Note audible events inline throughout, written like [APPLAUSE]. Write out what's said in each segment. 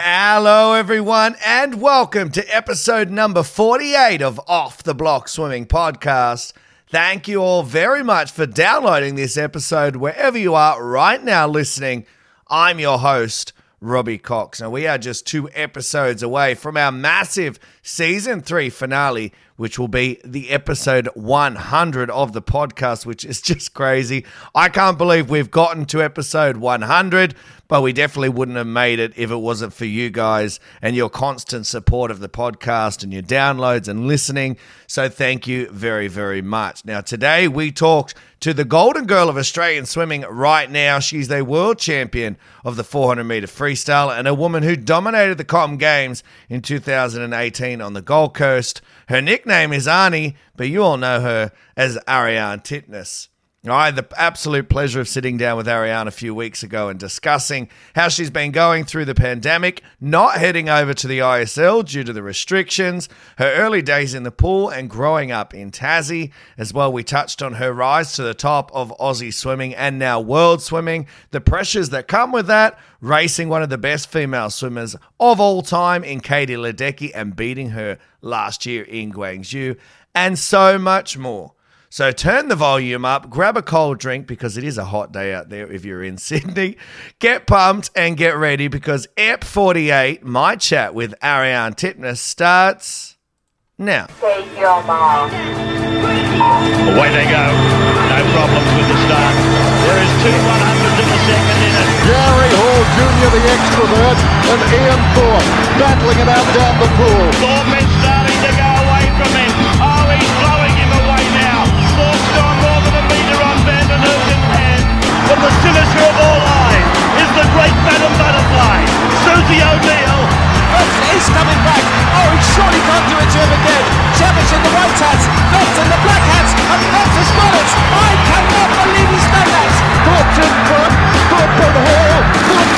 Hello, everyone, and welcome to episode number 48 of Off the Block Swimming Podcast. Thank you all very much for downloading this episode wherever you are right now listening. I'm your host, Robbie Cox. Now, we are just two episodes away from our massive season three finale, which will be the episode 100 of the podcast, which is [LAUGHS] just crazy. I can't believe we've gotten to episode 100 but we definitely wouldn't have made it if it wasn't for you guys and your constant support of the podcast and your downloads and listening. So thank you very, very much. Now, today we talked to the golden girl of Australian swimming right now. She's the world champion of the 400 meter freestyle and a woman who dominated the Com Games in 2018 on the Gold Coast. Her nickname is Arnie, but you all know her as Ariarne Titmus. I had the absolute pleasure of sitting down with Ariarne a few weeks ago and discussing how she's been going through the pandemic, not heading over to the ISL due to the restrictions, her early days in the pool, and growing up in Tassie. As well, we touched on her rise to the top of Aussie swimming and now world swimming, the pressures that come with that, racing one of the best female swimmers of all time in Katie Ledecky and beating her last year in Gwangju, and so much more. So turn the volume up, grab a cold drink because it is a hot day out there if you're in [LAUGHS] Sydney. Get pumped and get ready because EP 48, my chat with Ariarne Titmus, starts now. Take your mom. Away they go. No problems with the start. There is two 100s in the second in it. Gary Hall Jr., the extrovert, and Ian Thorpe battling it out down the pool. Thorpe But the signature of all eyes is the great Madam Butterfly, Susie O'Neill. He's coming back. Oh, he surely can't do it to him again. Cavic in the white hats, Phelps in the black hats, and Phelps has got it. I cannot believe he's done that. Thorpe's in front. Thorpe and Hall. Thorpe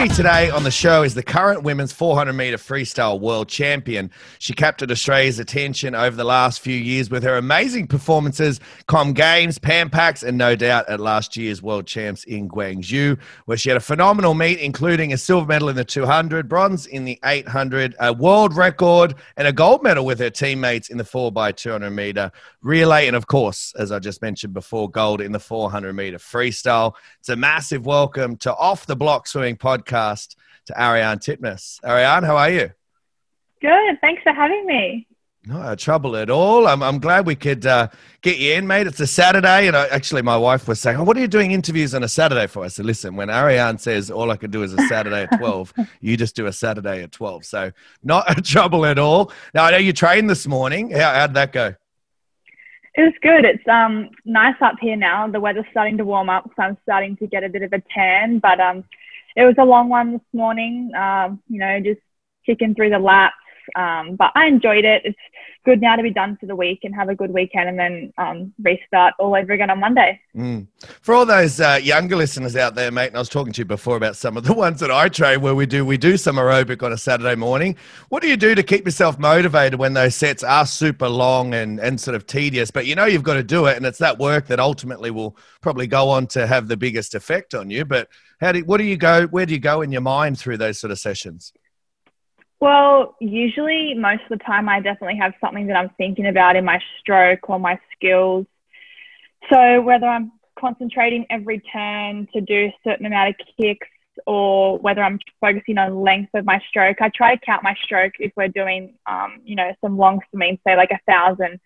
me today on the show is the current women's 400 meter freestyle world champion. She captured Australia's attention over the last few years with her amazing performances, Com Games, Pan Pacs, and no doubt at last year's world champs in Gwangju, where she had a phenomenal meet, including a silver medal in the 200, bronze in the 800, a world record, and a gold medal with her teammates in the 4x200 meter relay, and of course, as I just mentioned before, gold in the 400 meter freestyle. It's a massive welcome to Off the Block Swimming podcast to Ariarne Titmus. Ariarne, how are you? Good. Thanks for having me. No trouble at all. I'm, I'm glad we could uh, get you in, mate. It's a Saturday, and I, actually, my wife was saying, oh, "What are you doing interviews on a Saturday for?" I said, "Listen, when Ariarne says all I can do is a Saturday at 12, [LAUGHS] you just do a Saturday at 12." So, not a trouble at all. Now, I know you trained this morning. How how'd that go? It was good. It's um nice up here now. The weather's starting to warm up, so I'm starting to get a bit of a tan. But um, it was a long one this morning. Um, you know, just kicking through the laps. Um, but I enjoyed it. It's good now to be done for the week and have a good weekend, and then um, restart all over again on Monday. Mm. For all those uh, younger listeners out there, mate, and I was talking to you before about some of the [LAUGHS] ones that I train where we do we do some aerobic on a Saturday morning. What do you do to keep yourself motivated when those sets are super long and, and sort of tedious? But you know you've got to do it, and it's that work that ultimately will probably go on to have the biggest effect on you. But how do what do you go? Where do you go in your mind through those sort of sessions? Well, usually, most of the time, I definitely have something that I'm thinking about in my stroke or my skills. So, whether I'm concentrating every turn to do a certain amount of kicks or whether I'm focusing on length of my stroke, I try to count my stroke if we're doing, um, you know, some long swimming, say like a thousand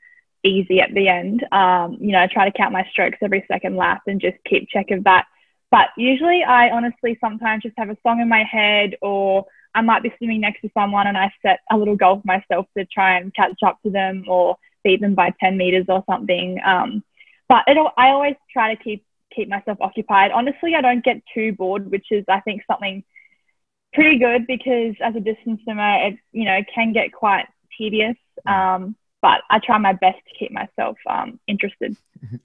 easy at the end. Um, you know, I try to count my strokes every second lap and just keep check of that. But usually, I honestly sometimes just have a song in my head or I might be swimming next to someone and I set a little goal for myself to try and catch up to them or beat them by 10 meters or something. Um, but it, I always try to keep keep myself occupied. Honestly, I don't get too bored, which is I think something pretty good because as a distance swimmer, it you know can get quite tedious. Um, but I try my best to keep myself um, interested. [LAUGHS]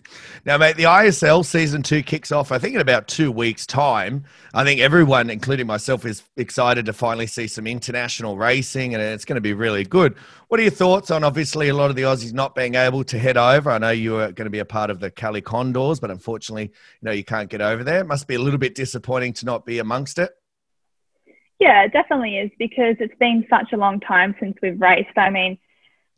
Now, mate, the ISL season two kicks off, I think, in about two weeks' time. I think everyone, including myself, is excited to finally see some international racing, and it's going to be really good. What are your thoughts on obviously a lot of the Aussies not being able to head over? I know you were going to be a part of the Cali Condors, but unfortunately, you know, you can't get over there. It must be a little bit disappointing to not be amongst it. Yeah, it definitely is because it's been such a long time since we've raced. I mean,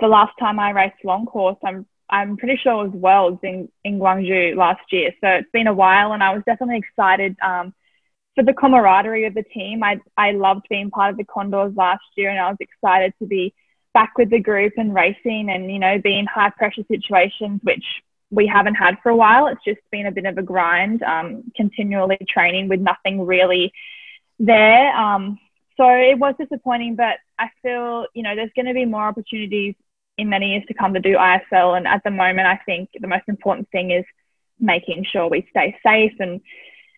the last time I raced long course, I'm I'm pretty sure it was Worlds in, in Gwangju last year. So it's been a while, and I was definitely excited um, for the camaraderie of the team. I I loved being part of the Condors last year, and I was excited to be back with the group and racing, and you know, be in high pressure situations, which we haven't had for a while. It's just been a bit of a grind, um, continually training with nothing really there. Um, so it was disappointing, but I feel, you know, there's going to be more opportunities in many years to come to do ISL. And at the moment, I think the most important thing is making sure we stay safe. And,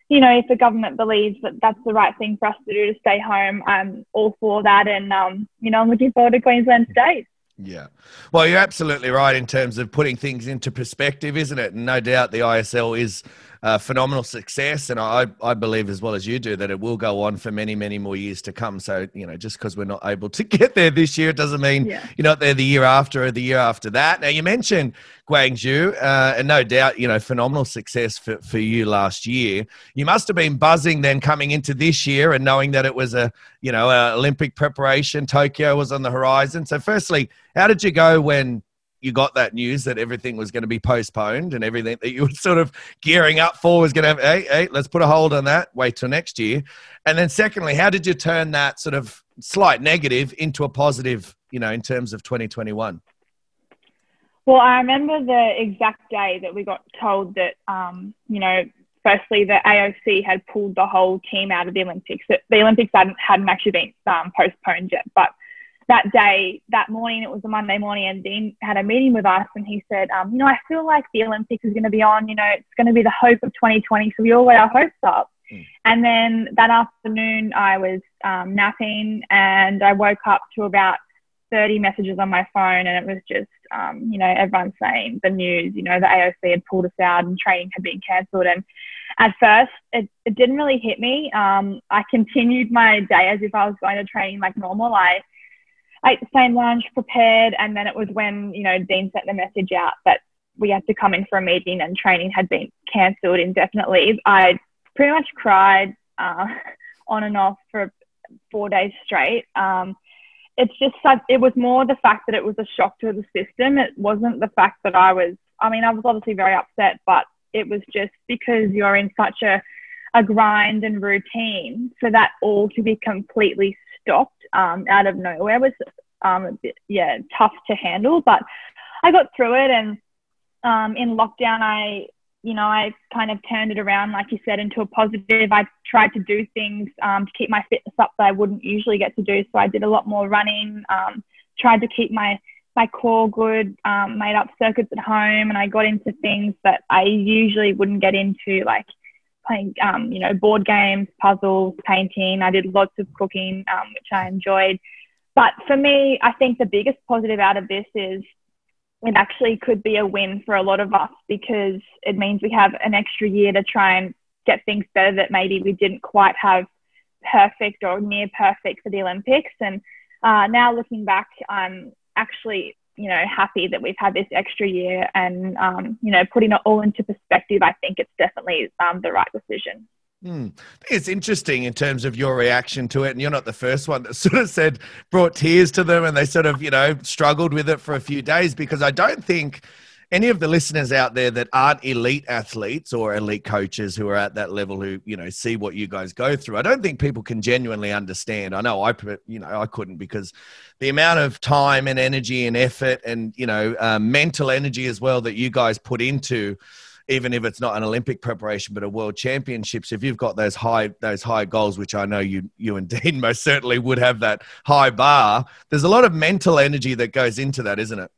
you know, if the government believes that that's the right thing for us to do to stay home, I'm all for that. And, um, you know, I'm looking forward to Queensland State. Yeah. Well, you're absolutely right in terms of putting things into perspective, isn't it? And no doubt the ISL is a phenomenal success. And I, I believe, as well as you do, that it will go on for many, many more years to come. So, you know, just because we're not able to [LAUGHS] get there this year, it doesn't mean yeah. you're not there the year after or the year after that. Now, you mentioned Gwangju, uh, and no doubt, you know, phenomenal success for, for you last year. You must have been buzzing then coming into this year and knowing that it was a, you know, a Olympic preparation. Tokyo was on the horizon. So, firstly, how did you go when you got that news that everything was going to be postponed and everything that you were sort of gearing up for was going to have, hey, hey, let's put a hold on that, wait till next year. And then secondly, how did you turn that sort of slight negative into a positive, you know, in terms of 2021? Well, I remember the exact day that we got told that, um, you know, firstly, the AOC had pulled the whole team out of the Olympics. The Olympics hadn't, hadn't actually been um, postponed yet. But that day, that morning, it was a Monday morning, and Dean had a meeting with us, and he said, um, you know, I feel like the Olympics is going to be on. You know, it's going to be the hope of 2020, so we all got our hopes up. Mm. And then that afternoon, I was um, napping, and I woke up to about 30 messages on my phone, and it was just, um, you know, everyone saying the news, you know, the AOC had pulled us out and training had been cancelled. And at first, it, it didn't really hit me. Um, I continued my day as if I was going to training like normal. I ate the same lunch, prepared, and then it was when, you know, Dean sent the message out that we had to come in for a meeting and training had been cancelled indefinitely. I pretty much cried uh, [LAUGHS] on and off for four days straight. Um, it's just it was more the fact that it was a shock to the system. It wasn't the fact that I was, I mean, I was obviously very upset, but it was just because you're in such a, a grind and routine for that all to be completely stopped um, out of nowhere was um, bit, yeah, tough to handle. But I got through it. And um, in lockdown, I you know, I kind of turned it around, like you said, into a positive. I tried to do things um, to keep my fitness up that I wouldn't usually get to do. So I did a lot more running, um, tried to keep my, my core good, um, made up circuits at home, and I got into things that I usually wouldn't get into, like playing, um, you know, board games, puzzles, painting. I did lots of cooking, um, which I enjoyed. But for me, I think the biggest positive out of this is it actually could be a win for a lot of us because it means we have an extra year to try and get things better that maybe we didn't quite have perfect or near perfect for the Olympics. And uh, now looking back, I'm actually, you know, happy that we've had this extra year and, um, you know, putting it all into perspective, I think it's definitely um, the right decision. I think it's interesting in terms of your reaction to it, and you're not the first one that [LAUGHS] sort of said brought tears to them, and they sort of you know struggled with it for a few days because I don't think any of the listeners out there that aren't elite athletes or elite coaches who are at that level who you know see what you guys go through i don't think people can genuinely understand i know i you know i couldn't because the amount of time and energy and effort and you know uh, mental energy as well that you guys put into even if it's not an Olympic preparation, but a World Championships, if you've got those high those high goals, which I know you you and [LAUGHS] Dean most certainly would have that high bar, there's a lot of mental energy that goes into that, isn't it?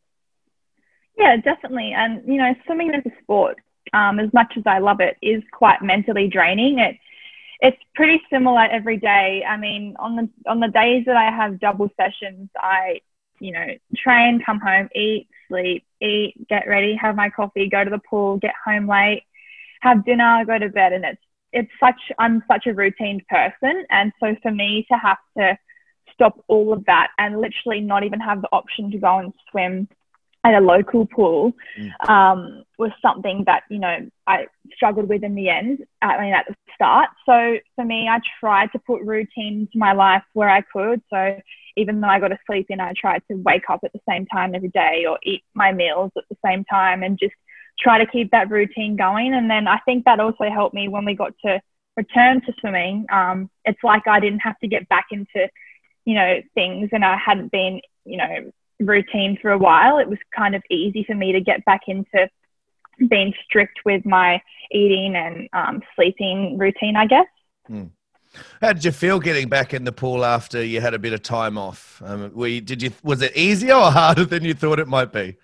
Yeah, definitely. And you know, swimming as a sport, um, as much as I love it, is quite mentally draining. It it's pretty similar every day. I mean, on the on the days that I have double sessions, I you know, train, come home, eat, sleep, eat, get ready, have my coffee, go to the pool, get home late, have dinner, go to bed. And it's, it's such, I'm such a routine person. And so for me to have to stop all of that and literally not even have the option to go and swim at a local pool mm. um, was something that you know I struggled with in the end. I mean, at the start. So for me, I tried to put routine into my life where I could. So even though I got to sleep in, I tried to wake up at the same time every day or eat my meals at the same time and just try to keep that routine going. And then I think that also helped me when we got to return to swimming. Um, it's like I didn't have to get back into, you know, things and I hadn't been, you know, routine for a while, it was kind of easy for me to get back into being strict with my eating and um, sleeping routine, I guess. Hmm. How did you feel getting back in the pool after you had a bit of time off? Um, were did you was it easier or harder than you thought it might be?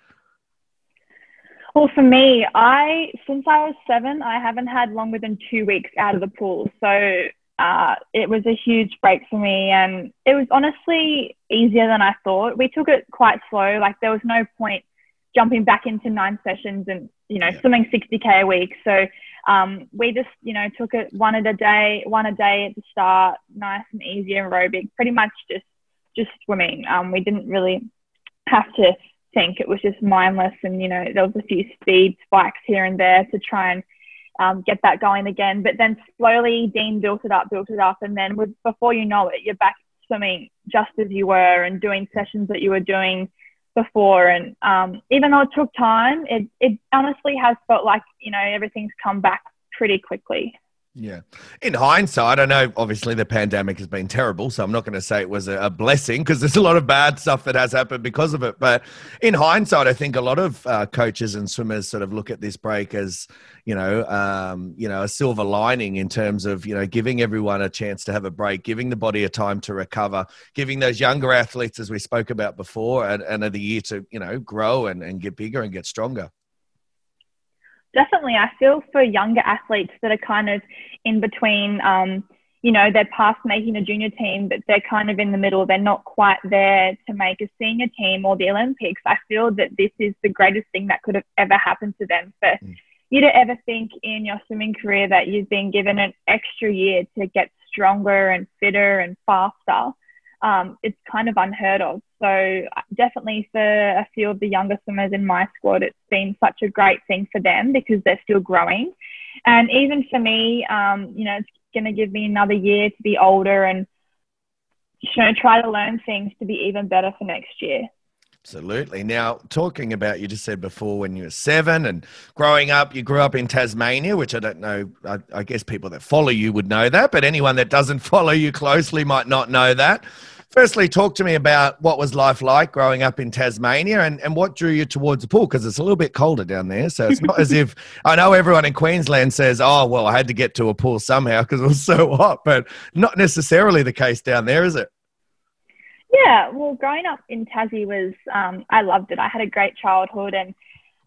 Well, for me, I since I was seven, I haven't had longer than two weeks out of the pool. So uh, it was a huge break for me and it was honestly easier than I thought. We took it quite slow. Like there was no point jumping back into nine sessions and, you know, yeah. swimming 60K a week. So um, we just, you know, took it one at a day, one a day at the start, nice and easy aerobic, pretty much just, just swimming. Um, we didn't really have to think it was just mindless and, you know, there was a few speed spikes here and there to try and um, get that going again. But then slowly, Dean built it up, built it up, and then with, before you know it, you're back swimming just as you were and doing sessions that you were doing before. And um, even though it took time, it it honestly has felt like you know everything's come back pretty quickly. Yeah. In hindsight, I know obviously the pandemic has been terrible, so I'm not going to say it was a, blessing because there's a lot of bad stuff that has happened because of it. But in hindsight, I think a lot of uh, coaches and swimmers sort of look at this break as, you know, um, you know, a silver lining in terms of you know giving everyone a chance to have a break, giving the body a time to recover, giving those younger athletes, as we spoke about before, and, the year to you know grow and, and get bigger and get stronger definitely. I feel for younger athletes that are kind of in between, um, you know, they're past making a junior team, but they're kind of in the middle. They're not quite there to make a senior team or the Olympics. I feel that this is the greatest thing that could have ever happened to them. For mm. you to ever think in your swimming career that you've been given an extra year to get stronger and fitter and faster um, it's kind of unheard of. So definitely for a few of the younger swimmers in my squad, it's been such a great thing for them because they're still growing. And even for me, um, you know, it's going to give me another year to be older and try to learn things to be even better for next year. Absolutely. Now, talking about, you just said before when you were seven and growing up, you grew up in Tasmania, which I don't know, I, I, guess people that follow you would know that, but anyone that doesn't [LAUGHS] follow you closely might not know that. Firstly, talk to me about what was life like growing up in Tasmania and, and what drew you towards the pool because it's a little bit colder down there. So it's not as if [LAUGHS] I know everyone in Queensland says, oh, well, I had to get to a pool somehow because it was so hot, but not necessarily the case down there, is it? Yeah, well, growing up in Tassie was, um, I loved it. I had a great childhood and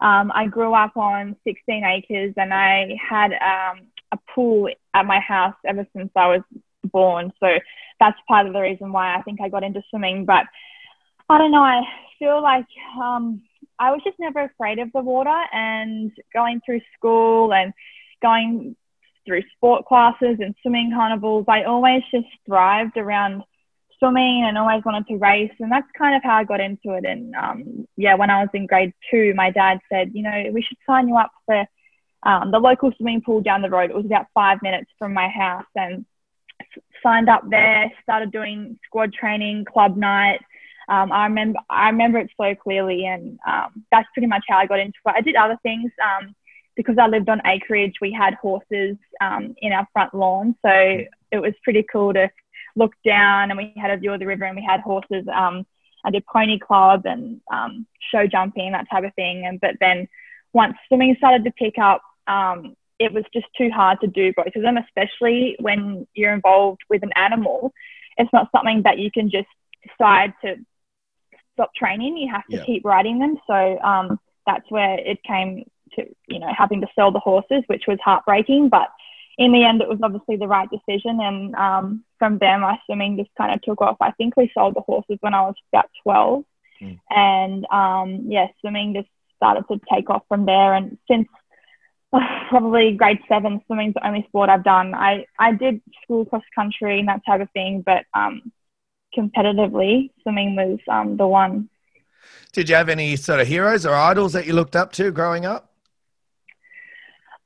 um, I grew up on 16 acres and I had um, a pool at my house ever since I was born. So that's part of the reason why I think I got into swimming. But I don't know, I feel like um, I was just never afraid of the water and going through school and going through sport classes and swimming carnivals, I always just thrived around swimming and always wanted to race. And that's kind of how I got into it. And um, yeah, when I was in grade two, my dad said, you know, we should sign you up for um, the local swimming pool down the road. It was about five minutes from my house. And signed up there, started doing squad training, club night. Um, I remember I remember it so clearly, and um, that's pretty much how I got into it. I did other things um, because I lived on acreage. We had horses um, in our front lawn, so it was pretty cool to look down and we had a view of the river and we had horses. Um, I did pony club and um, show jumping, that type of thing. And but then once swimming started to pick up, um, it was just too hard to do both of them, especially when you're involved with an animal. It's not something that you can just decide to stop training. You have to yeah. keep riding them. So um, that's where it came to, you know, having to sell the horses, which was heartbreaking. But in the end, it was obviously the right decision. And um, from there, my swimming just kind of took off. I think we sold the horses when I was about 12. Mm. And um, yeah, swimming just started to take off from there. And since probably grade seven, swimming's the only sport I've done. I, I did school cross country and that type of thing, but um, competitively, swimming was um, the one. Did you have any sort of heroes or idols that you looked up to growing up?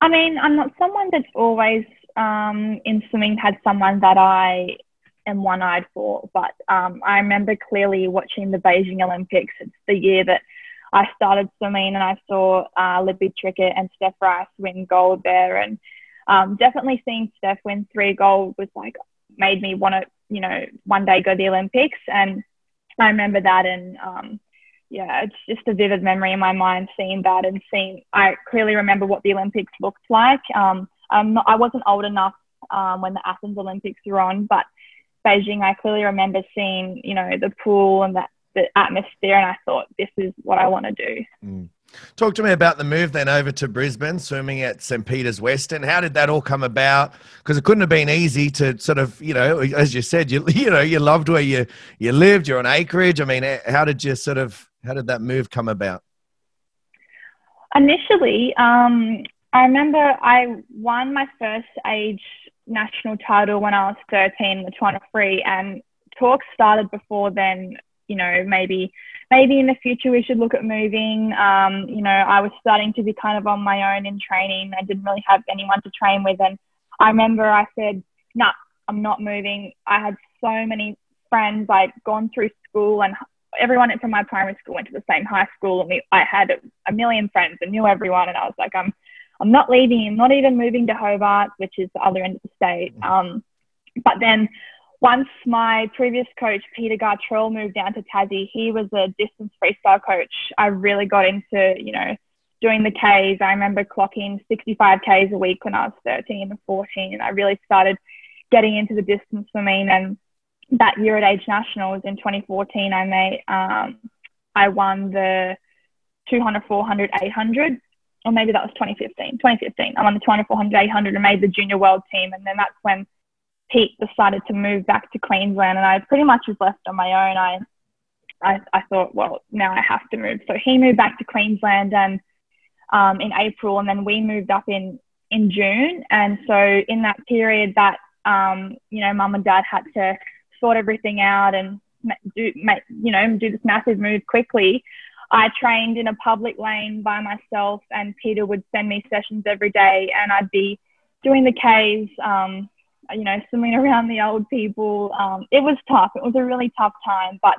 I mean, I'm not someone that's always um, in swimming had someone that I am one eyed for, but um, I remember clearly watching the Beijing Olympics. It's the year that I started swimming and I saw uh, Libby Trickett and Steph Rice win gold there. And um, definitely seeing Steph win three gold was like, made me want to, you know, one day go to the Olympics. And I remember that. And um, yeah, it's just a vivid memory in my mind seeing that and seeing, I clearly remember what the Olympics looked like. Um, I'm not, I wasn't old enough um, when the Athens Olympics were on, but Beijing, I clearly remember seeing, you know, the pool and that the atmosphere, and I thought this is what I want to do. Mm. Talk to me about the move then over to Brisbane, swimming at St. Peter's Western. How did that all come about? Because it couldn't have been easy to sort of, you know, as you said, you [LAUGHS] you know, you loved where you you lived. You're on acreage. I mean, how did you sort of how did that move come about? Initially, um, I remember I won my first age national title when I was 13, the 203, and talks started before then. You know, maybe maybe in the future we should look at moving. Um, you know, I was starting to be kind of on my own in training. I didn't really have anyone to train with, and I remember I said, "No, nah, I'm not moving." I had so many friends. I'd gone through school, and everyone from my primary school went to the same high school, and we, I had a million friends and knew everyone. And I was like, "I'm." I'm not leaving. I'm not even moving to Hobart, which is the other end of the state. Mm. Um, but then once my previous coach, Peter Gartrell, moved down to Tassie, he was a distance freestyle coach. I really got into, you know, doing the Ks. I remember clocking 65 Ks a week when I was 13 and 14. And I really started getting into the distance swimming. And that year at Age Nationals in 2014, I made, um, I won the 200, 400, 800 or maybe that was 2015. 2015. I'm on the 200, 400, 800 and made the junior world team. And then that's when Pete decided to move back to Queensland, and I pretty much was left on my own. I, I, I thought, well, now I have to move. So he moved back to Queensland and um, in April, and then we moved up in in June. And so in that period, that um, you know, mum and dad had to sort everything out and do, make, you know, do this massive move quickly. I trained in a public lane by myself, and Peter would send me sessions every day, and I'd be doing the Ks, um, you know, swimming [LAUGHS] around the old people. Um, it was tough. It was a really tough time, but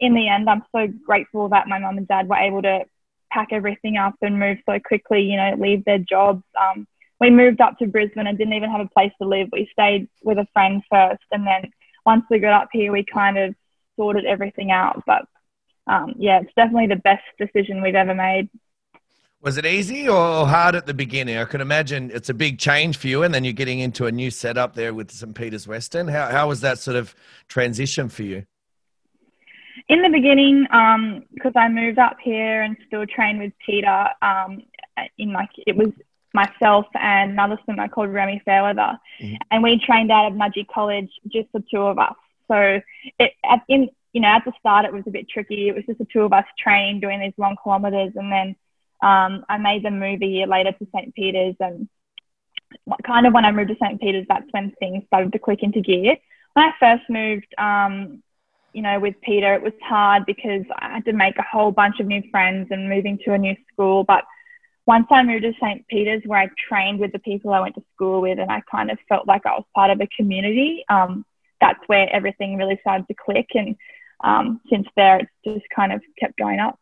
in the end, I'm so grateful that my mum and dad were able to pack everything up and move so quickly. You know, leave their jobs. Um, we moved up to Brisbane and didn't even have a place to live. We stayed with a friend first, and then once we got up here, we kind of sorted everything out. But um, yeah, it's definitely the best decision we've ever made. Was it easy or hard at the beginning? I can imagine it's a big change for you, and then you're getting into a new setup there with St. Peter's Western. How, how was that sort of transition for you? In the beginning, because um, I moved up here and still trained with Peter, um, in like it was myself and another swimmer called Remy Fairweather, mm-hmm. and we trained out of Mudgee College, just the two of us. So it, at, in you know, at the start it was a bit tricky. It was just the two of us training, doing these long kilometers, and then um, I made the move a year later to St. Peter's, and kind of when I moved to St. Peter's, that's when things started to click into gear. When I first moved, um, you know, with Peter, it was hard because I had to make a whole bunch of new friends and moving to a new school. But once I moved to St. Peter's, where I trained with the people I went to school with, and I kind of felt like I was part of a community, um, that's where everything really started to click. And um, since there, it's just kind of kept going up.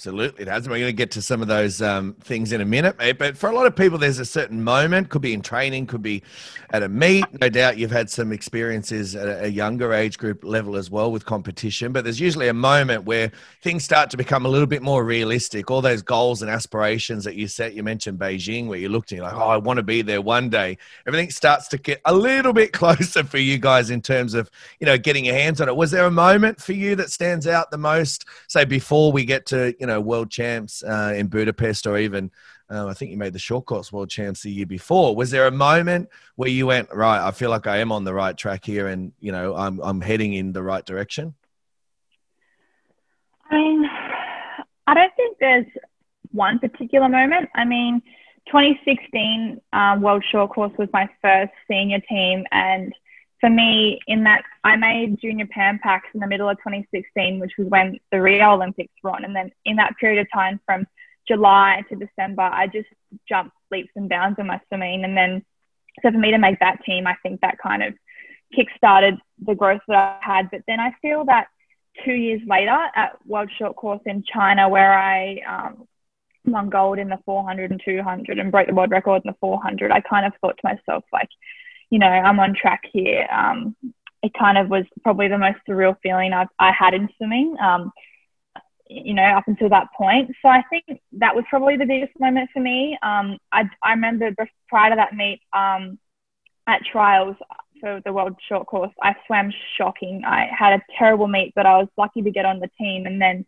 Absolutely, it has. We're going to get to some of those um, things in a minute, mate. But for a lot of people, there's a certain moment. Could be in training, could be at a meet. No doubt you've had some experiences at a younger age group level as well with competition. But there's usually a moment where things start to become a little bit more realistic. All those goals and aspirations that you set. You mentioned Beijing, where you looked and you're like, oh, I want to be there one day. Everything starts to get a little bit [LAUGHS] closer for you guys in terms of you know getting your hands on it. Was there a moment for you that stands out the most? Say before we get to you know know world champs uh, in Budapest or even uh, I think you made the short course world champs the year before. Was there a moment where you went right? I feel like I am on the right track here, and you know I'm I'm heading in the right direction. I mean, I don't think there's one particular moment. I mean, 2016 um, World Short Course was my first senior team, and for me, in that I made junior Pan Pacs in the middle of 2016, which was when the Rio Olympics were on, and then in that period of time from July to December, I just jumped leaps and bounds in my swimming, and then so for me to make that team, I think that kind of kick-started the growth that I had. But then I feel that two years later at World Short Course in China, where I um, won gold in the 400 and 200 and broke the world record in the 400, I kind of thought to myself, like, you know, I'm on track here. Um, it kind of was probably the most surreal feeling I've, I had in swimming, um, you know, up until that point. So I think that was probably the biggest moment for me. Um, I, I remember prior to that meet um, at trials, for the world short course, I swam shocking. I had a terrible meet, but I was lucky to get on the team. And then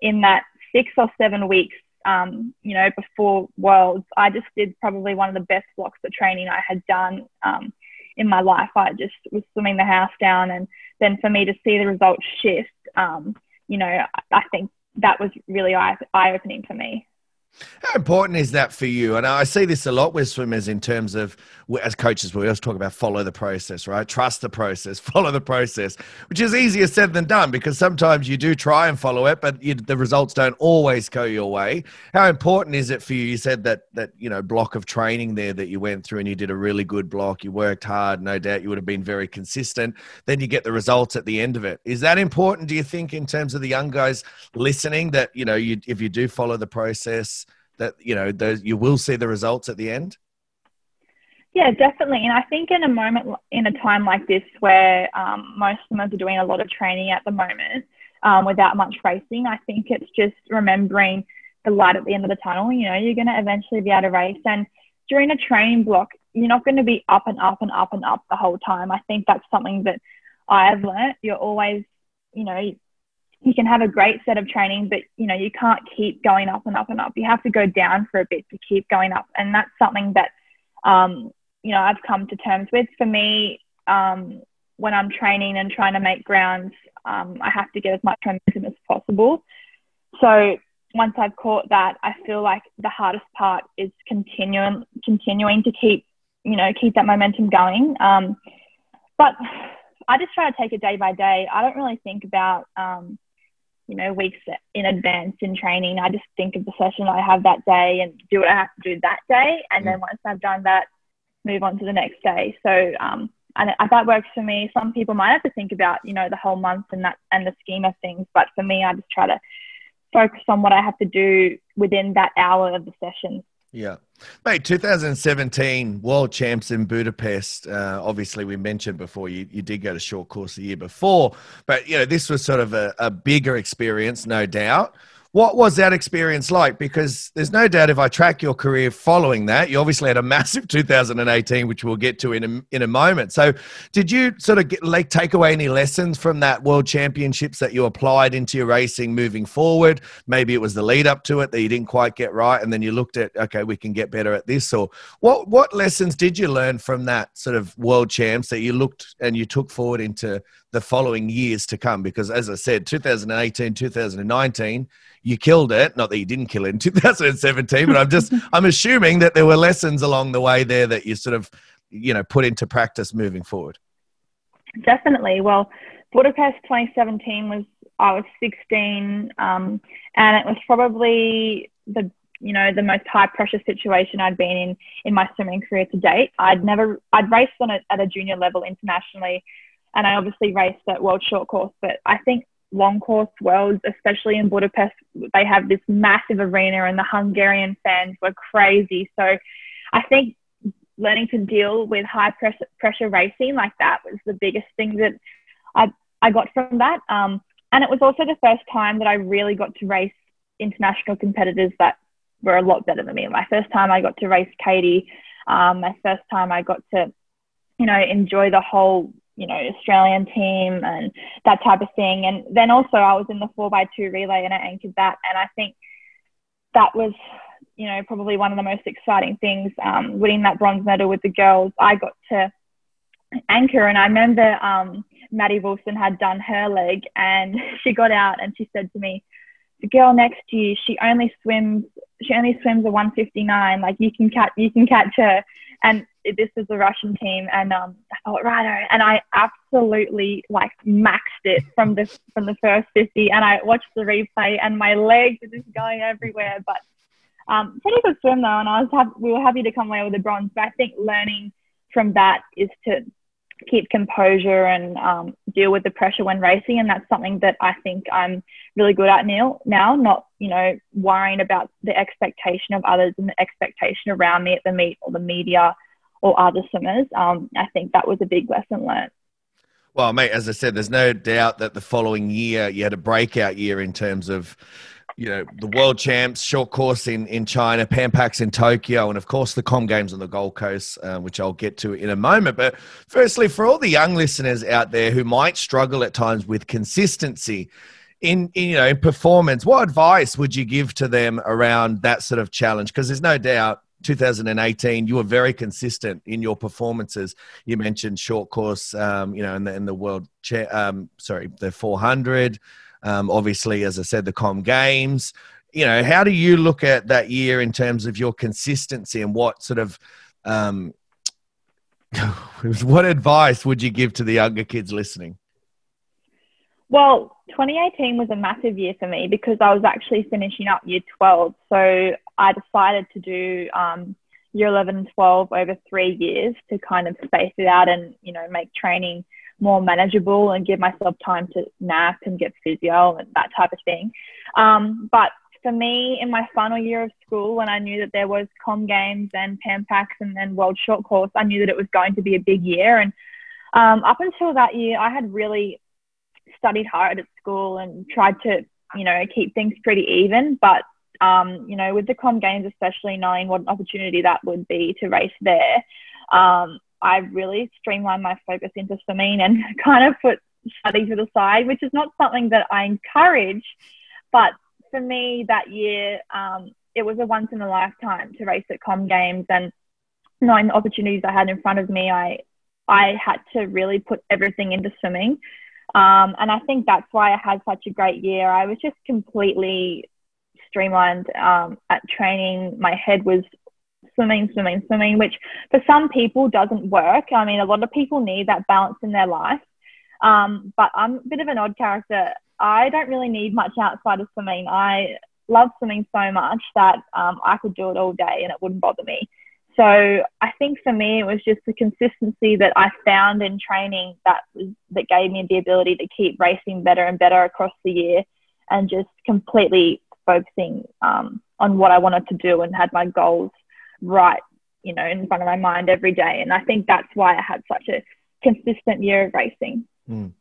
in that six or seven weeks, um, you know, before worlds, I just did probably one of the best blocks of training I had done um, in my life. I just was swimming the house down. And then for me to see the results shift, um, you know, I think that was really eye opening for me. How important is that for you? And I see this a lot with swimmers in terms of, as coaches, we always talk about follow the process, right? Trust the process, [LAUGHS] follow the process, which is easier said than done because sometimes you do try and follow it, but you, the results don't always go your way. How important is it for you? You said that that you know block of training there that you went through, and you did a really good block. You worked hard, no doubt. You would have been very consistent. Then you get the results at the end of it. Is that important? Do you think in terms of the young guys listening that you know you if you do follow the process that you know those you will see the results at the end? Yeah definitely. And i think in a moment in a time like this where um, most of us are doing a lot of training at the moment um, without much racing i think it's just remembering the light at the end of the tunnel. You know you're going to eventually be able to race. And during a training block you're not going to be up and up and up and up the whole time. I think that's something that i've learned you're always you know you can have a great set of training, but you know, you can't keep going up and up and up. You have to go down for a bit to keep going up. And that's something that, um, you know, I've come to terms with. For me, um, when I'm training and trying to make grounds, um, I have to get as much momentum as possible. So once I've caught that, I feel like the hardest part is continuing, continuing to keep, you know, keep that momentum going. Um, but I just try to take it day by day. I don't really think about, um, you know, weeks in advance in training. I just think of the session I have that day and do what I have to do that day. And then mm. once I've done that, move on to the next day. So, um, and if that works for me. Some people might have to think about, you know, the whole month and that and the scheme of things. But for me, I just try to focus on what I have to do within that hour of the session. Yeah. Mate, 2017 World Champs in Budapest. Uh, obviously, we mentioned before you, you did go to short course the year before, but you know this was sort of a, a bigger experience, no doubt. What was that experience like? Because there's no doubt if I track your career following that, you obviously had a [LAUGHS] massive 2018, which we'll get to in a, in a moment. So, did you sort of get, like take away any lessons from that World Championships that you applied into your racing moving forward? Maybe it was the lead up to it that you didn't quite get right, and then you looked at okay, we can get better at this. Or what what lessons did you learn from that sort of World Champs that you looked and you took forward into the following years to come? Because as I said, 2018, 2019 you killed it. Not that you didn't kill it in [LAUGHS] 2017, but I'm just [LAUGHS] I'm assuming that there were lessons along the way there that you sort of you know put into practice moving forward. Definitely. Well, Budapest 2017 was I was 16, um, and it was probably the you know the most high pressure situation I'd been in in my swimming career to date. I'd never I'd raced on it at a junior level internationally, and I obviously raced at World Short Course, but I think long course worlds, especially in Budapest, they have this massive arena and the Hungarian fans were crazy. So I think learning to deal with high pressure, pressure racing like that was the biggest thing that I, I got from that. Um, and it was also the first time that I really got to race international competitors that were a lot better than me. My first time I got to race Katie. Um, my first time I got to, you know, enjoy the whole you know, Australian team and that type of thing. And then also I was in the four by two relay and I anchored that. And I think that was, you know, probably one of the most exciting things, um, winning that bronze medal with the girls. I got to anchor and I remember um, Maddie Wilson had done her leg and [LAUGHS] she got out and she said to me, the girl next to you, she only swims, she only swims a 159. Like you can catch, you can catch her. And this was the Russian team, and um, I thought, right, and I absolutely like maxed it from the from the first 50. And I watched the replay, and my legs are just going everywhere. But um, pretty good swim though, and I was we were happy to come away with a bronze. But I think learning from that is to keep composure and um, deal with the pressure when racing, and that's something that I think I'm really good at now. Now, not you know worrying about the expectation of others and the expectation around me at the meet or the media or other swimmers. Um, I think that was a big lesson learned. Well, mate, as I said, there's no doubt that the following year you had a breakout year in terms of you know, the world champs, short course in, in China, Pan in Tokyo, and of course the Com Games on the Gold Coast, uh, which I'll get to in a moment. But firstly, for all the young listeners out there who might struggle at times with consistency in, in you know in performance, what advice would you give to them around that sort of challenge? Because there's no doubt 2018, you were very consistent in your performances. You mentioned short course, um, you know, in the, the world, cha- um, sorry, the 400, um, obviously, as I said, the Com Games. You know, how do you look at that year in terms of your consistency and what sort of um, [LAUGHS] what advice would you give to the younger kids listening? Well, 2018 was a massive year for me because I was actually finishing up year 12. So I decided to do um, year 11 and 12 over three years to kind of space it out and, you know, make training more manageable and give myself time to nap and get physio and that type of thing. Um, but for me, in my final year of school, when I knew that there was Com Games and Pan Pacs and then World Short Course, I knew that it was going to be a big year. And um, up until that year, I had really studied hard at school and tried to, you know, keep things pretty even. But um, you know, with the Com Games, especially knowing what an opportunity that would be to race there, um, I really streamlined my focus into swimming and [LAUGHS] kind of put study to the side, which is not something that I encourage. But for me, that year, um, it was a once in a lifetime to race at Com Games, and knowing the opportunities I had in front of me, I I had to really put everything into swimming. Um, and I think that's why I had such a great year. I was just completely streamlined um, at training. My head was swimming, swimming, swimming, which for some people doesn't work. I mean, a lot of people need that balance in their life. Um, but I'm a bit of an odd character. I don't really need much outside of swimming. I love swimming so much that um, I could do it all day and it wouldn't bother me. So I think for me, it was just the consistency that I found in training that was, that gave me the ability to keep racing better and better across the year, and just completely focusing um, on what I wanted to do and had my goals right, you know, in front of my mind every day. And I think that's why I had such a consistent year of racing. Mm.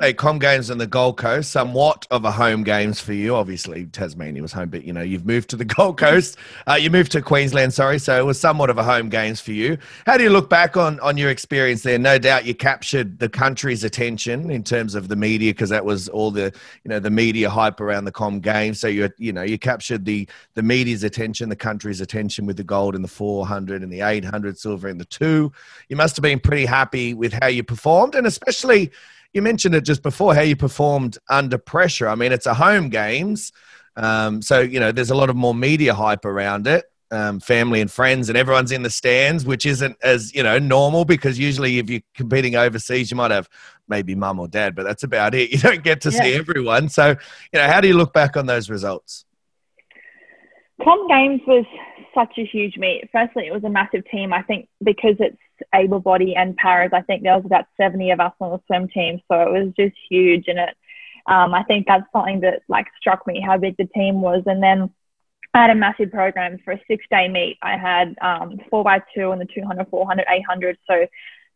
Hey, Com Games on the Gold Coast, somewhat of a home games for you. Obviously, Tasmania was home, but you know you've moved to the [LAUGHS] Gold Coast. Uh, you moved to Queensland, sorry, so it was somewhat of a home games for you. How do you look back on on your experience there? No doubt you captured the country's attention in terms of the media because that was all the you know the media hype around the Com Games. So you you know you captured the the media's attention, the country's attention with the gold in the 400 and the 800, silver in the two. You must have been pretty happy with how you performed, and especially you mentioned it just before how you performed under pressure. I mean, it's a home games, um, so you know there's a lot of more media hype around it. Um, family and friends, and everyone's in the stands, which isn't as you know normal because usually if you're competing overseas, you might have maybe mum or dad, but that's about it. [LAUGHS] You don't get to yeah. see everyone. So, you know, how do you look back on those results? Com Games was such a huge meet. Firstly, it was a massive team. I think because it's able body and paras. I think there was about 70 of us on the swim team, so it was just huge. And it, um, I think that's something that like struck me how big the team was. And then I had a massive program for a six day meet. I had um, four by two on the 200, 400, 800. So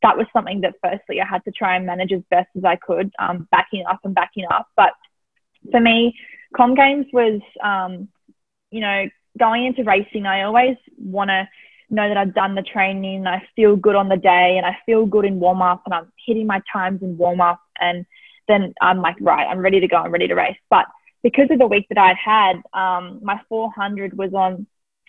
that was something that firstly I had to try and manage as best as I could, um, backing up and backing up. But for me, Com Games was, um, you know, going into racing, I always want to know that I've done the training and I feel good on the day and I feel good in warm up and I'm hitting my times in warm up and then I'm like, right, I'm ready to go, I'm ready to race. But because of the week that I'd had, um, my 400 was on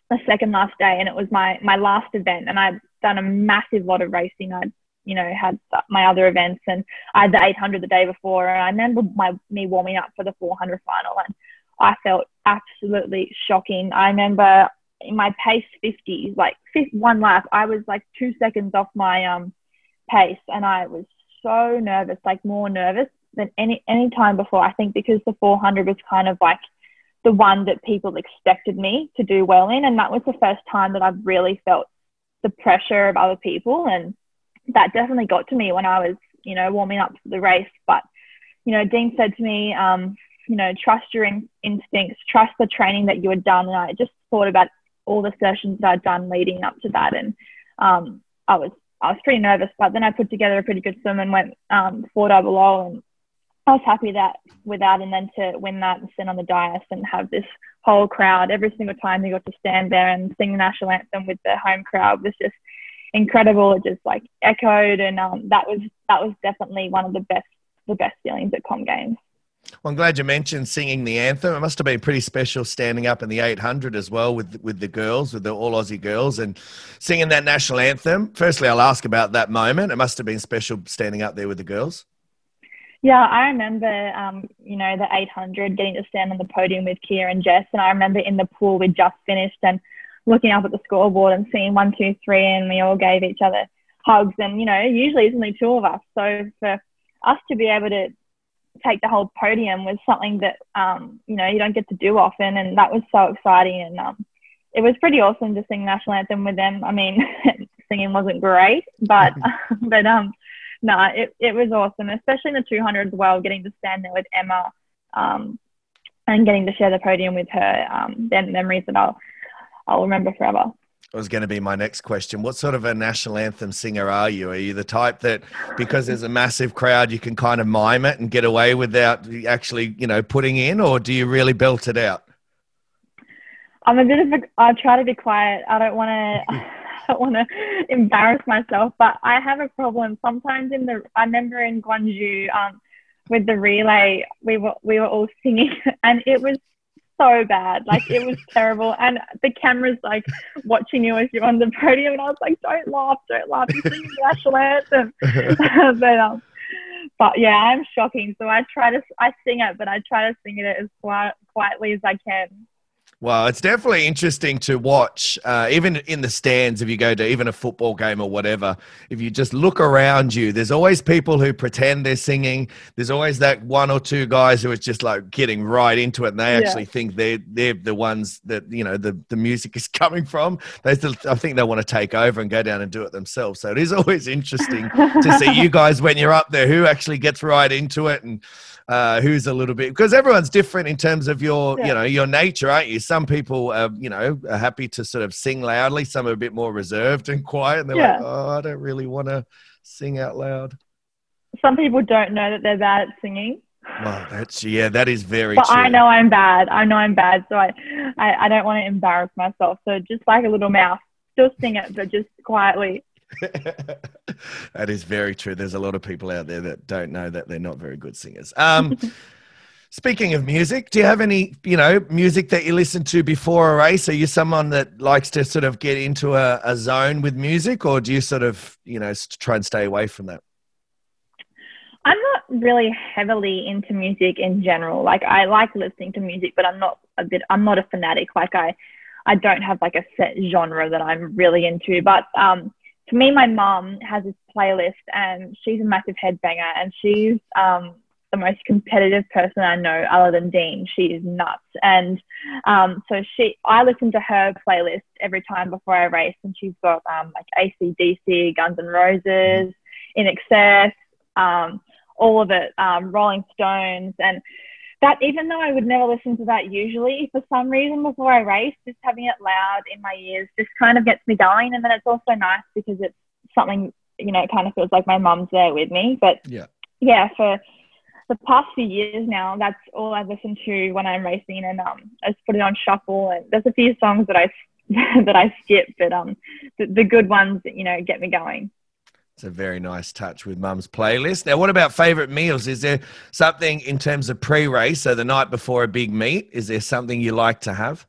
the second last day and it was my, my last event and I'd done a massive lot of racing. I'd, you know, had my other events and I had the 800 the day before and I remember my, me warming up for the 400 final and I felt absolutely shocking. I remember my pace 50s, like one lap, I was like two seconds off my um pace, and I was so nervous, like more nervous than any any time before. I think because the 400 was kind of like the one that people expected me to do well in, and that was the first time that I've really felt the pressure of other people, and that definitely got to me when I was, you know, warming up for the race. But you know, Dean said to me, um, you know, trust your in- instincts, trust the training that you had done, and I just thought about all the sessions that I'd done leading up to that, and um, I was I was pretty nervous, but then I put together a pretty good swim and went um, four double O, and I was happy that with that, and then to win that and sit on the dais and have this whole crowd every single time they got to stand there and sing the national anthem with the home crowd was just incredible. It just like echoed, and um, that was that was definitely one of the best the best feelings at Com Games. Well, I'm glad you mentioned singing the anthem. It must have been pretty special standing up in the 800 as well with with the girls, with the All Aussie girls, and singing that national anthem. Firstly, I'll ask about that moment. It must have been special standing up there with the girls. Yeah, I remember, um, you know, the 800 getting to stand on the podium with Kiah and Jess, and I remember in the pool we'd just finished and looking up at the scoreboard and seeing one, two, three, and we all gave each other hugs. And you know, usually it's only two of us, so for us to be able to take the whole podium was something that um, you know you don't get to do often, and that was so exciting. And um, it was pretty awesome to sing national anthem with them. I mean, [LAUGHS] singing wasn't great, but [LAUGHS] but um, no, it it was awesome, especially in the 200 as well. Getting to stand there with Emma, um, and getting to share the podium with her. Um, they're memories that I'll I'll remember forever was going to be my next question. What sort of a national anthem singer are you? Are you the type that, because there's a massive crowd, you can kind of mime it and get away without actually, you know, putting in, or do you really belt it out? I'm a bit of a. I try to be quiet. I don't want to. [LAUGHS] I don't want to embarrass myself, but I have a problem sometimes. In the, I remember in Gwangju, um, with the relay, we were we were all singing, [LAUGHS] and it was so bad. Like it was [LAUGHS] terrible. And the camera's like watching you as you're on the podium. And I was like, don't laugh, don't laugh. You're singing the national anthem. but, um, but yeah, I'm shocking. So I try to, I sing it, but I try to sing it as quiet, quietly as I can. Well, it's definitely interesting to watch, uh, even in the stands, if you go to even a football game or whatever, if you just look around you, there's always people who pretend they're singing. There's always that one or two guys who is just like getting right into it and they yeah. actually think they're, they're the ones that, you know, the, the music is [LAUGHS] coming from. They still, I think they want to take over and go down and do it themselves. So it is always interesting to see [LAUGHS] you guys when you're up there who actually gets right into it and, uh, who's a little bit because everyone's different in terms of your yeah. you know your nature aren't you some people are you know are happy to sort of sing loudly some are a bit more reserved and quiet and they're yeah. like oh i don't really want to sing out loud some people don't know that they're bad at singing well, that's yeah, that is very. But true. I know I'm bad. I know I'm bad, so I, I, I don't want to embarrass myself. So just like a little mouse, still sing it, but just quietly. [LAUGHS] that is very true. There's a lot of people out there that don't know that they're not very good singers. Um, [LAUGHS] speaking of music, do you have any, you know, music that you listen to before a race? Are you someone that likes to sort of get into a, a zone with music, or do you sort of, you know, try and stay away from that? I'm not really heavily into music in general. Like I like listening to music, but I'm not a bit. I'm not a fanatic. Like I, I don't have like a set genre that I'm really into. But um, for me, my mum has this playlist and she's a massive headbanger and she's um, the most competitive person I know other than Dean. She is nuts. And um, so she, I listen to her playlist every time before I race and she's got um, like ACDC, Guns N' Roses, INXS, um, all of it, um, Rolling Stones. And that even though I would never listen to that usually, for some reason before I race, just having it loud in my ears just kind of gets me going. And then it's also nice because it's something, you know, it kind of feels like my mum's there with me. But yeah, yeah, for the past few years now, that's all I listen to when I'm racing, and um, I just put it on shuffle. And there's a few songs that I [LAUGHS] that I skip, but um, the, the good ones, you know, get me going. It's a very nice touch with mum's playlist. Now, what about favorite meals? Is there something in terms of pre race, so the night before a big meet, is there something you like to have?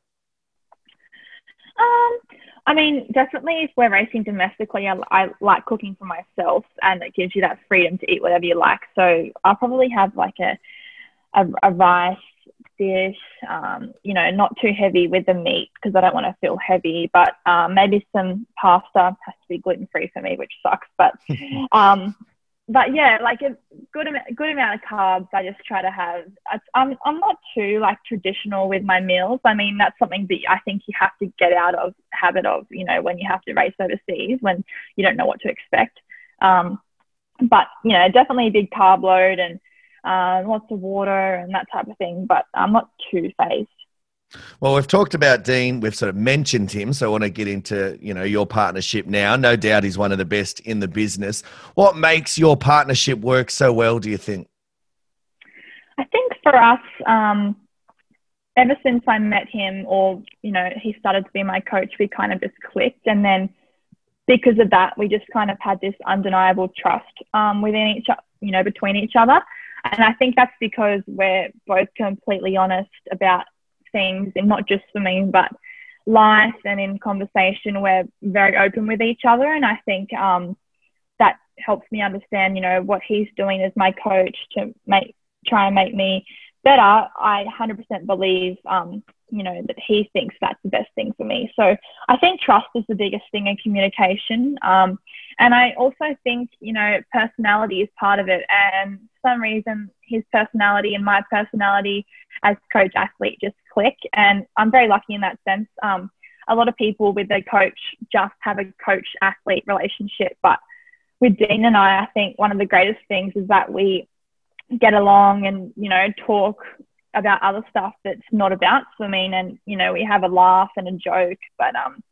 Um, I mean, definitely if we're racing domestically, I, I like cooking for myself and it gives you that freedom to eat whatever you like. So I'll probably have like a, a, a rice fish, um, you know, not too heavy with the meat because I don't want to feel heavy, but um, maybe some pasta has to be gluten free for me, which sucks. But, [LAUGHS] um, but yeah, like a good good amount of carbs. I just try to have. I'm I'm not too like traditional with my meals. I mean, that's something that I think you have to get out of habit of. You know, when you have to race overseas, when you don't know what to expect. Um, but you know, definitely a big carb load and uh, lots of water and that type of thing. But I'm not too phased. Well, we've talked about Dean. We've sort of mentioned him, so I want to get into you know your partnership now. No doubt he's one of the best in the business. What makes your partnership work so well? Do you think? I think for us, um, ever since I met him, or you know, he started to be my coach, we kind of just clicked, and then because of that, we just kind of had this undeniable trust um, within each, you know, between each other. And I think that's because we're both completely honest about things, and not just for me, but life and in conversation. We're very open with each other, and I think um, that helps me understand, you know, what he's doing as my coach to make try and make me better. I 100% believe, um, you know, that he thinks that's the best thing for me. So I think trust is the biggest thing in communication. Um, and I also think, you know, personality is part of it. And for some reason, his personality and my personality as coach athlete just click. And I'm very lucky in that sense. Um, a lot of people with their coach just have a coach athlete relationship. But with Dean and I, I think one of the greatest things is that we get along and, you know, talk about other stuff that's not about swimming and, you know, we have a laugh and a joke. But, um,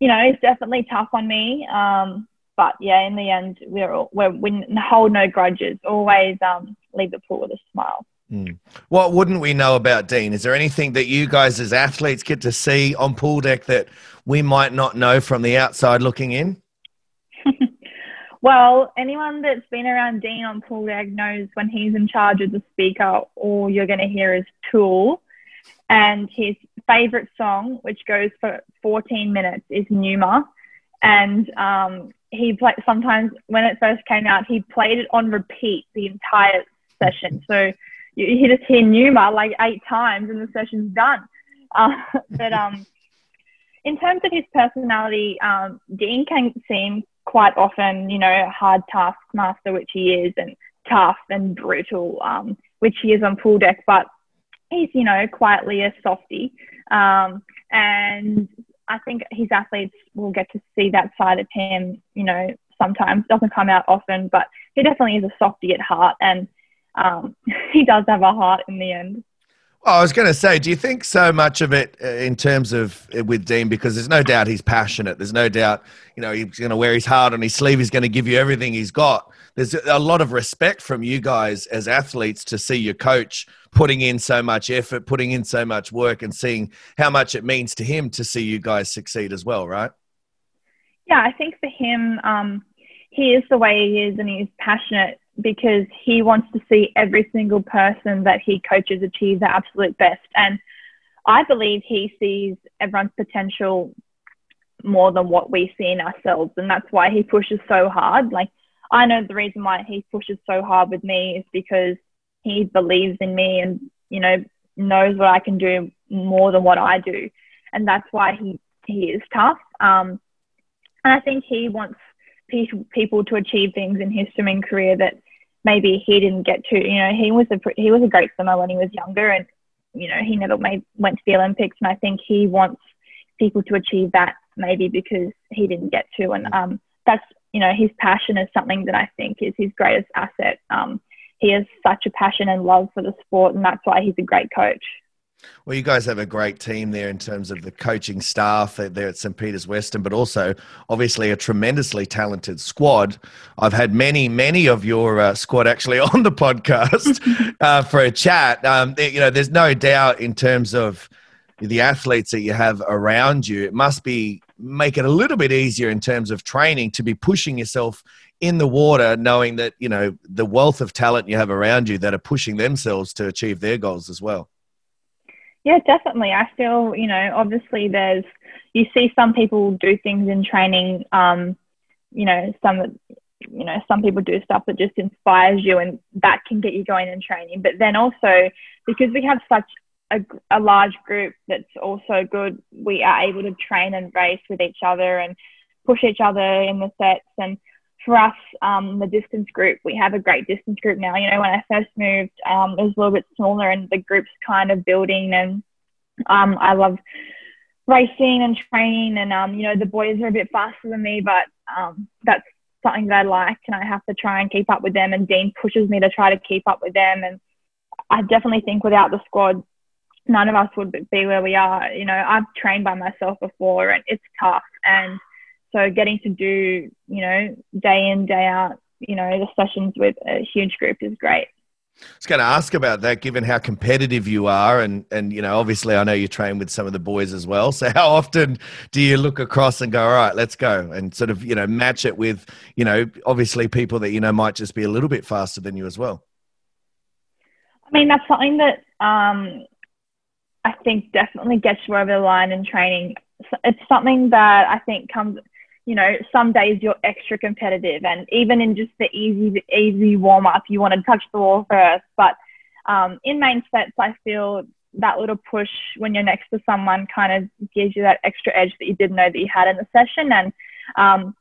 you know, it's definitely tough on me. Um, but yeah, in the end, we're all, we're, we hold no grudges. Always um, leave the pool with a smile. Mm. What wouldn't we know about Dean? Is there anything that you guys as athletes get to see on pool deck that we might not know from the outside looking in? Well, anyone that's been around Dean on pool deck knows when he's in charge of the speaker, all you're going to hear is Tool. And his favorite song, which goes for 14 minutes, is Pneuma. And um, he played sometimes when it first came out, he played it on repeat the entire session. So you, you just hear Pneuma like eight times and the session's done. [LAUGHS] Uh, but um, in terms of his personality, um, Dean can seem quite often, you know, hard taskmaster, which he is, and tough and brutal, um, which he is on pool deck. But he's, you know, quietly a softie. Um, and I think his athletes will get to see that side of him, you know, sometimes. Doesn't come out often, but he definitely is a softie at heart and um, [LAUGHS] he does have a heart in the end. Well, I was going to say, do you think so much of it uh, in terms of uh, with Dean? Because there's no doubt he's passionate. There's no doubt, you know, he's going to wear his heart on his sleeve. He's going to give you everything he's got. There's a lot of respect from you guys as athletes to see your coach putting in so much effort, putting in so much work, and seeing how much it means to him to see you guys succeed as well, right? Yeah, I think for him, um, he is the way he is, and he's passionate because he wants to see every single person that he coaches achieve their absolute best. And I believe he sees everyone's potential more than what we see in ourselves. And that's why he pushes so hard. Like, I know the reason why he pushes so hard with me is because he believes in me and, you know, knows what I can do more than what I do. And that's why he, he is tough. Um, and I think he wants people to achieve things in his swimming career that maybe he didn't get to. You know, he was a he was a great swimmer when he was younger, and you know he never made went to the Olympics. And I think he wants people to achieve that maybe because he didn't get to. And um, that's you know his passion is something that I think is his greatest asset. Um, he has such a passion and love for the sport, and that's why he's a great coach. Well, you guys have a great team there in terms of the coaching staff there at St. Peter's Western, but also obviously a tremendously talented squad. I've had many, many of your uh, squad actually [LAUGHS] on the podcast [LAUGHS] uh, for a chat. Um, you know, there's no doubt in terms of the athletes that you have around you, it must be make it a little bit easier in terms of training to be pushing yourself in the water, knowing that you know the wealth of talent you have around you that are pushing themselves to achieve their goals as well. Yeah, definitely. I feel, you know, obviously there's, you see some people do things in training, um, you know, some, you know, some people do stuff that just inspires you and that can get you going in training. But then also, because we have such a, a large group that's also good, we are able to train and race with each other and push each other in the sets. And for us, um, the distance group, we have a great distance group now. You know, when I first moved, um, it was a little bit smaller and the group's kind of building. And um, I love racing and training. And, um, you know, the boys are a bit faster than me, but um, that's something that I like. And I have to try and keep up with them. And Dean pushes me to try to keep up with them. And I definitely think without the squad, none of us would be where we are. You know, I've trained by myself before and it's tough. And so getting to do, you know, day in, day out, you know, the sessions with a huge group is great. I was going to ask about that, given how competitive you are, and and you know, obviously, I know you train with some of the boys as well. So, how often do you look across and go, "All right, let's go," and sort of you know match it with you know, obviously, people that you know might just be a little bit faster than you as well. I mean, that's something that um, I think definitely gets you over the line in training. It's something that I think comes you know, some days you're extra competitive, and even in just the easy, easy warm up, you want to touch the wall first. But um, in main sets, I feel that little push when you're next to someone kind of gives you that extra edge that you didn't know that you had in the session. And um,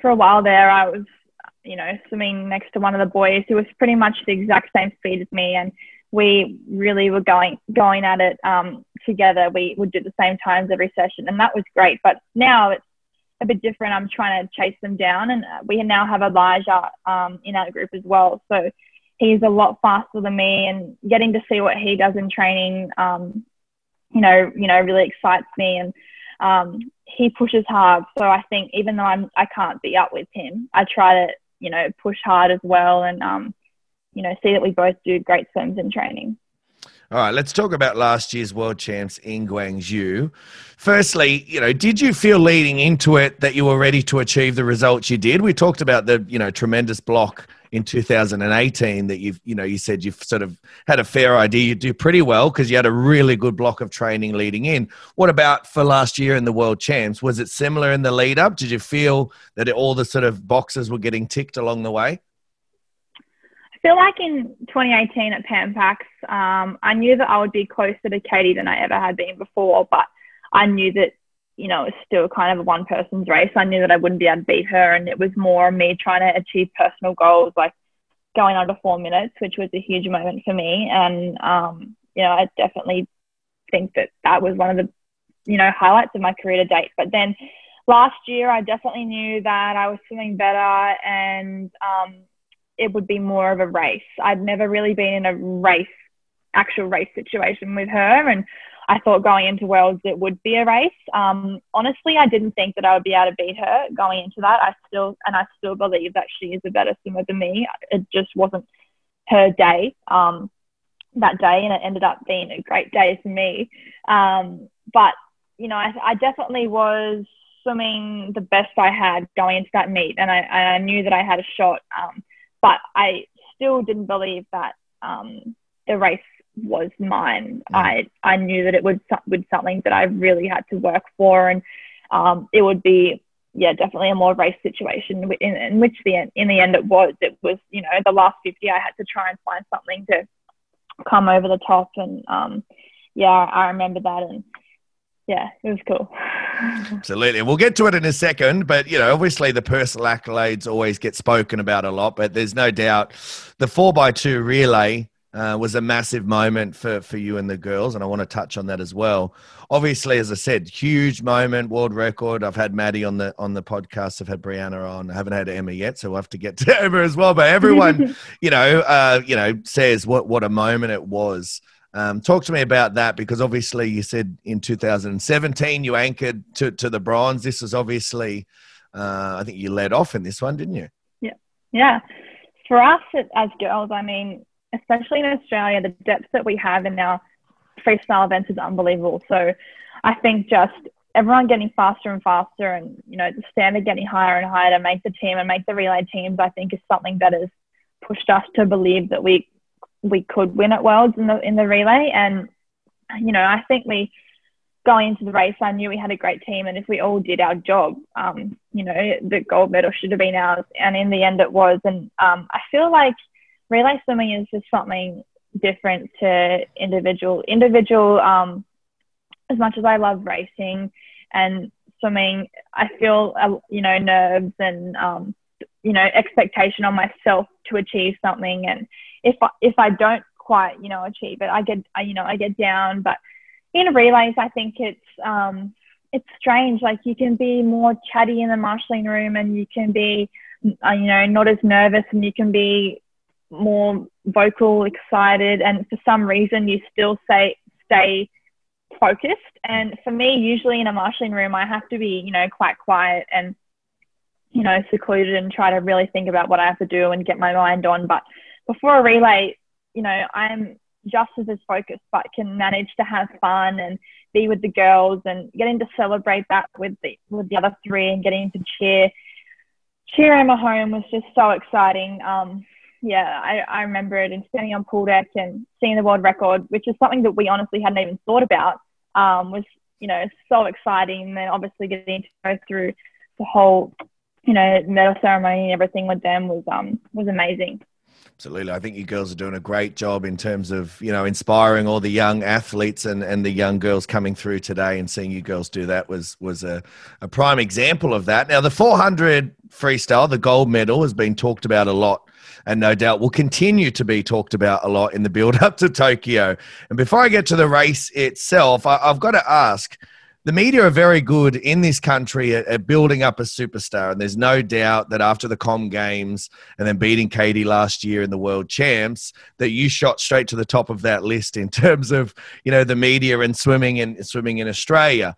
for a while there, I was, you know, swimming next to one of the boys who was pretty much the exact same speed as me, and we really were going going at it um, together. We would do the same times every session, and that was great. But now it's a bit different. I'm trying to chase them down, and we now have Elijah um, in our group as well. So he's a lot faster than me, and getting to see what he does in training, um, you know, you know, really excites me. And um, he pushes hard, so I think even though I'm I can't be up with him, I try to you know push hard as well, and um, you know see that we both do great swims in training. All right, let's talk about last year's world champs in Gwangju. Firstly, you know, did you feel leading into it that you were ready to achieve the results you did? We talked about the, you know, tremendous block in 2018 that you've, you know, you said you've sort of had a fair idea you'd do pretty well because you had a really good block of training leading in. What about for last year in the world champs? Was it similar in the lead up? Did you feel that all the sort of boxes were getting ticked along the way? Feel like in 2018 at Pan Pacs, um, I knew that I would be closer to Katie than I ever had been before, but I knew that, you know, it was still kind of a one person's race. I knew that I wouldn't be able to beat her, and it was more me trying to achieve personal goals, like going under four minutes, which was a huge moment for me. And, um, you know, I definitely think that that was one of the, you know, highlights of my career to date. But then last year, I definitely knew that I was swimming better and, um, it would be more of a race. I'd never really been in a race, actual race situation with her. And I thought going into Worlds it would be a race. Um, honestly, I didn't think that I would be able to beat her going into that. I still, and I still believe that she is a better swimmer than me. It just wasn't her day um, that day, and it ended up being a great day for me. Um, but, you know, I, I definitely was swimming the best I had going into that meet, and I, I knew that I had a shot. Um, but I still didn't believe that um, the race was mine. Mm. I I knew that it would would something that I really had to work for, and um, it would be yeah definitely a more race situation. In, in which the in the end it was. It was you know the last fifty I had to try and find something to come over the top, and um, yeah I remember that, and yeah, it was cool. [LAUGHS] Absolutely. We'll get to it in a second, but you know, obviously the personal accolades always get spoken about a lot, but there's no doubt the four by two relay uh, was a massive moment for, for you and the girls, and I want to touch on that as well. Obviously, as I said, huge moment, world record. I've had Madi on the on the podcast. I've had Brianna on. I haven't had Emma yet, so we'll have to get to [LAUGHS] Emma as well. But everyone, [LAUGHS] you know, uh, you know, says what what a moment it was. Um, talk to me about that because obviously you said in 2017 you anchored to, to the bronze. This is obviously, uh, I think you led off in this one, didn't you? Yeah. Yeah. For us as girls, I mean, especially in Australia, the depth that we have in our freestyle events is unbelievable. So I think just everyone getting faster and faster and, you know, the standard getting higher and higher to make the team and make the relay teams, I think is something that has pushed us to believe that we we could win at Worlds in the in the relay. And you know, I think we going into the race, I knew we had a great team, and if we all did our job, um, you know, the gold medal should have been ours. And in the end, it was. And um, I feel like relay swimming is just something different to individual individual. Um, as much as I love racing and swimming, I feel uh, you know nerves and um, you know expectation on myself to achieve something. And if I, if I don't quite you know achieve it, I get I, you know I get down, but in relays, I think it's um, it's strange. Like you can be more chatty in the marshalling room, and you can be, uh, you know, not as nervous, and you can be more vocal, excited, and for some reason you still say stay focused. And for me, usually in a marshalling room, I have to be, you know, quite quiet and, you know, secluded and try to really think about what I have to do and get my mind on. But before a relay, you know, I'm just as focused, but can manage to have fun and be with the girls and getting to celebrate that with the with the other three and getting to cheer cheer Emma home was just so exciting. Um, yeah, I, I remember it and standing on pool deck and seeing the world record, which is something that we honestly hadn't even thought about, um, was you know so exciting. And then obviously getting to go through the whole you know medal ceremony and everything with them was um was amazing. Absolutely. I think you girls are doing a great job in terms of, you know, inspiring all the young athletes and, and the young girls coming through today and seeing you girls do that was was a, a prime example of that. Now the 400 freestyle, the gold medal has been talked about a lot and no doubt will continue to be talked about a lot in the build up to Tokyo. And before I get to the race itself, I, I've got to ask, the media are very good in this country at, at, building up a superstar. And there's no doubt that after the Com Games and then beating Katie last year in the World Champs, that you shot straight to the top of that list in [LAUGHS] terms of, you know, the media and swimming in swimming in Australia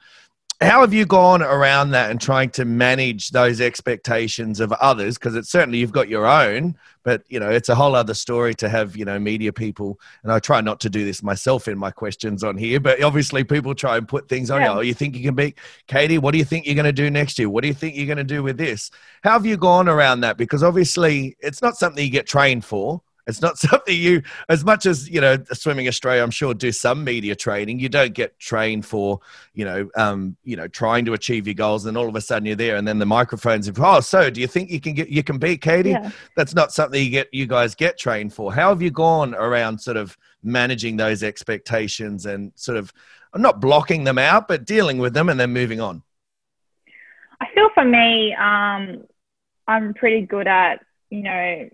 how have you gone around that and trying to manage those expectations of others? Because it's certainly you've got your own but you know it's a whole other story to have you know media people and i try not to do this myself in my questions on here but obviously people try and put things on yeah. you oh you think you can be katie? What do you think you're going to do next year? What do you think you're going to do with this? How have you gone around that? Because obviously it's not something you get trained for it's not [LAUGHS] something you, as much as you know, Swimming Australia, I'm sure do some media training. You don't get trained for, you know, um, you know, trying to achieve your goals, and all of a sudden you're there, and then the microphones. Of, oh, so do you think you can get, you can beat Katie? Yeah. That's not something you get, you guys get trained for. How have you gone around sort of managing those expectations and sort of not blocking them out, but dealing with them and then moving on? I feel for me, um, I'm pretty good at you know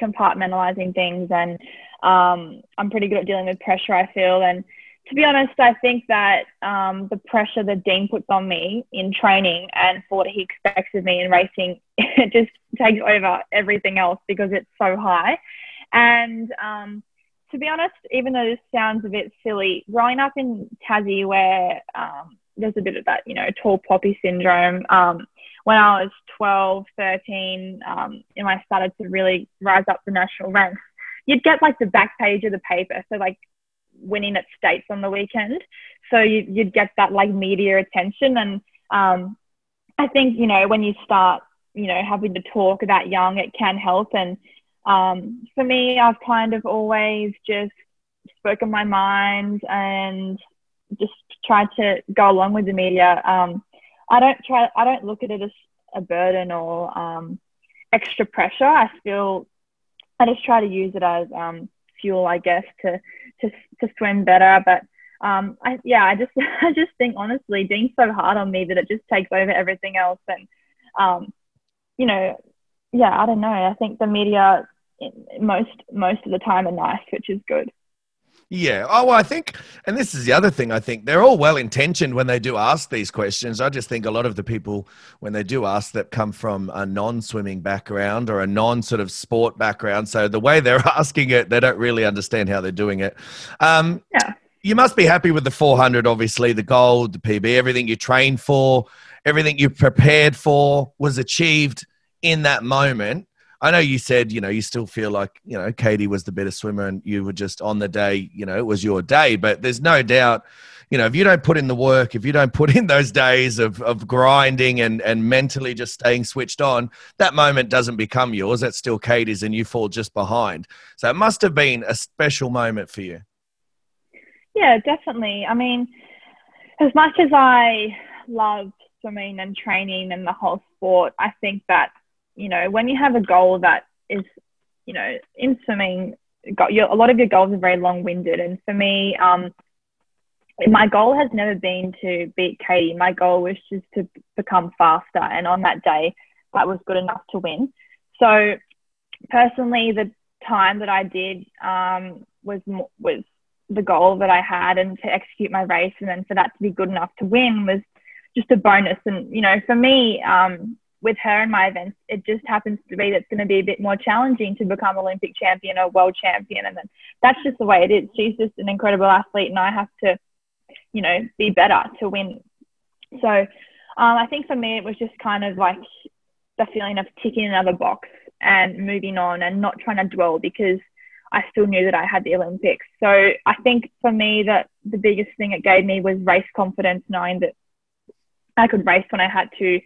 compartmentalizing things and um, I'm pretty good at dealing with pressure, I feel. And to be honest, I think that um, the pressure that Dean puts on me in training and for what he expects of me in racing, [LAUGHS] it just takes over everything else because it's so high. And um, to be honest, even though this sounds a bit silly, growing up in Tassie where um, there's a bit of that, you know, tall poppy syndrome, um, when I was 12, 13, um, and I started to really rise up the national ranks, you'd get like the back page of the paper. So like winning at states on the weekend. So you, would get that like media attention. And um, I think, you know, when you start, you know, having to talk that young, it can help. And um, for me, I've kind of always just spoken my mind and just tried to go along with the media. Um, I don't try. I don't look at it as a burden or um, extra pressure. I feel I just try to use it as um, fuel, I guess, to to to swim better. But um, I, yeah, I just [LAUGHS] I just think honestly, being so hard on me that it just takes over everything else. And um, you know, yeah, I don't know. I think the media most most of the time are nice, which is good. Yeah. Oh, well, I think, and this is the other thing, I think they're all well intentioned when they do ask these questions. I just think a lot of the people, when they do ask, that come from a non swimming background or a non sort of sport background. So the way they're [LAUGHS] asking it, they don't really understand how they're doing it. Um, yeah. You must be happy with the 400, obviously, the gold, the PB, everything you trained for, everything you prepared for was achieved in that moment. I know you said, you know, you still feel like, you know, Katie was the better swimmer and you were just on the day, you know, it was your day. But there's no doubt, you know, if you don't put in the work, if you don't put in those days of, of grinding and, and mentally just staying switched on, that moment doesn't become yours. That's still Katie's and you fall just behind. So it must have been a special moment for you. Yeah, definitely. I mean, as much as I love swimming and training and the whole sport, I think that, you know, when you have a goal that is, you know, in swimming, got your, a lot of your goals are very long winded. And for me, um, my goal has never been to beat Katie. My goal was just to become faster. And on that day, that was good enough to win. So personally, the time that I did um, was was the goal that I had, and to execute my race, and then for that to be good enough to win was just a bonus. And you know, for me, um, with her and my events, it just happens to be that's going to be a bit more challenging to become Olympic champion or world champion, and then that's just the way it is. She's just an incredible athlete, and I have to, you know, be better to win. So um, I think for me, it was just kind of like the feeling of ticking another box and moving on and not trying to dwell because I still knew that I had the Olympics. So I think for me that the biggest thing it gave me was race confidence, knowing that I could race when I had to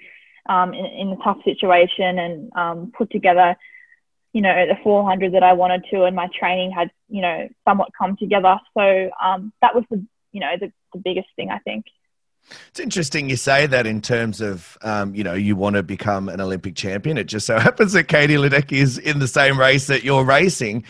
um, in, in a tough situation and um, put together, you know, the 400 that I wanted to, and my training had, you know, somewhat come together. So um, that was the, you know, the, the biggest thing I think. It's interesting you say that in terms of, um, you know, you want to become an Olympic champion. It just so [LAUGHS] happens that Katie Ledecky is in the same race that you're racing.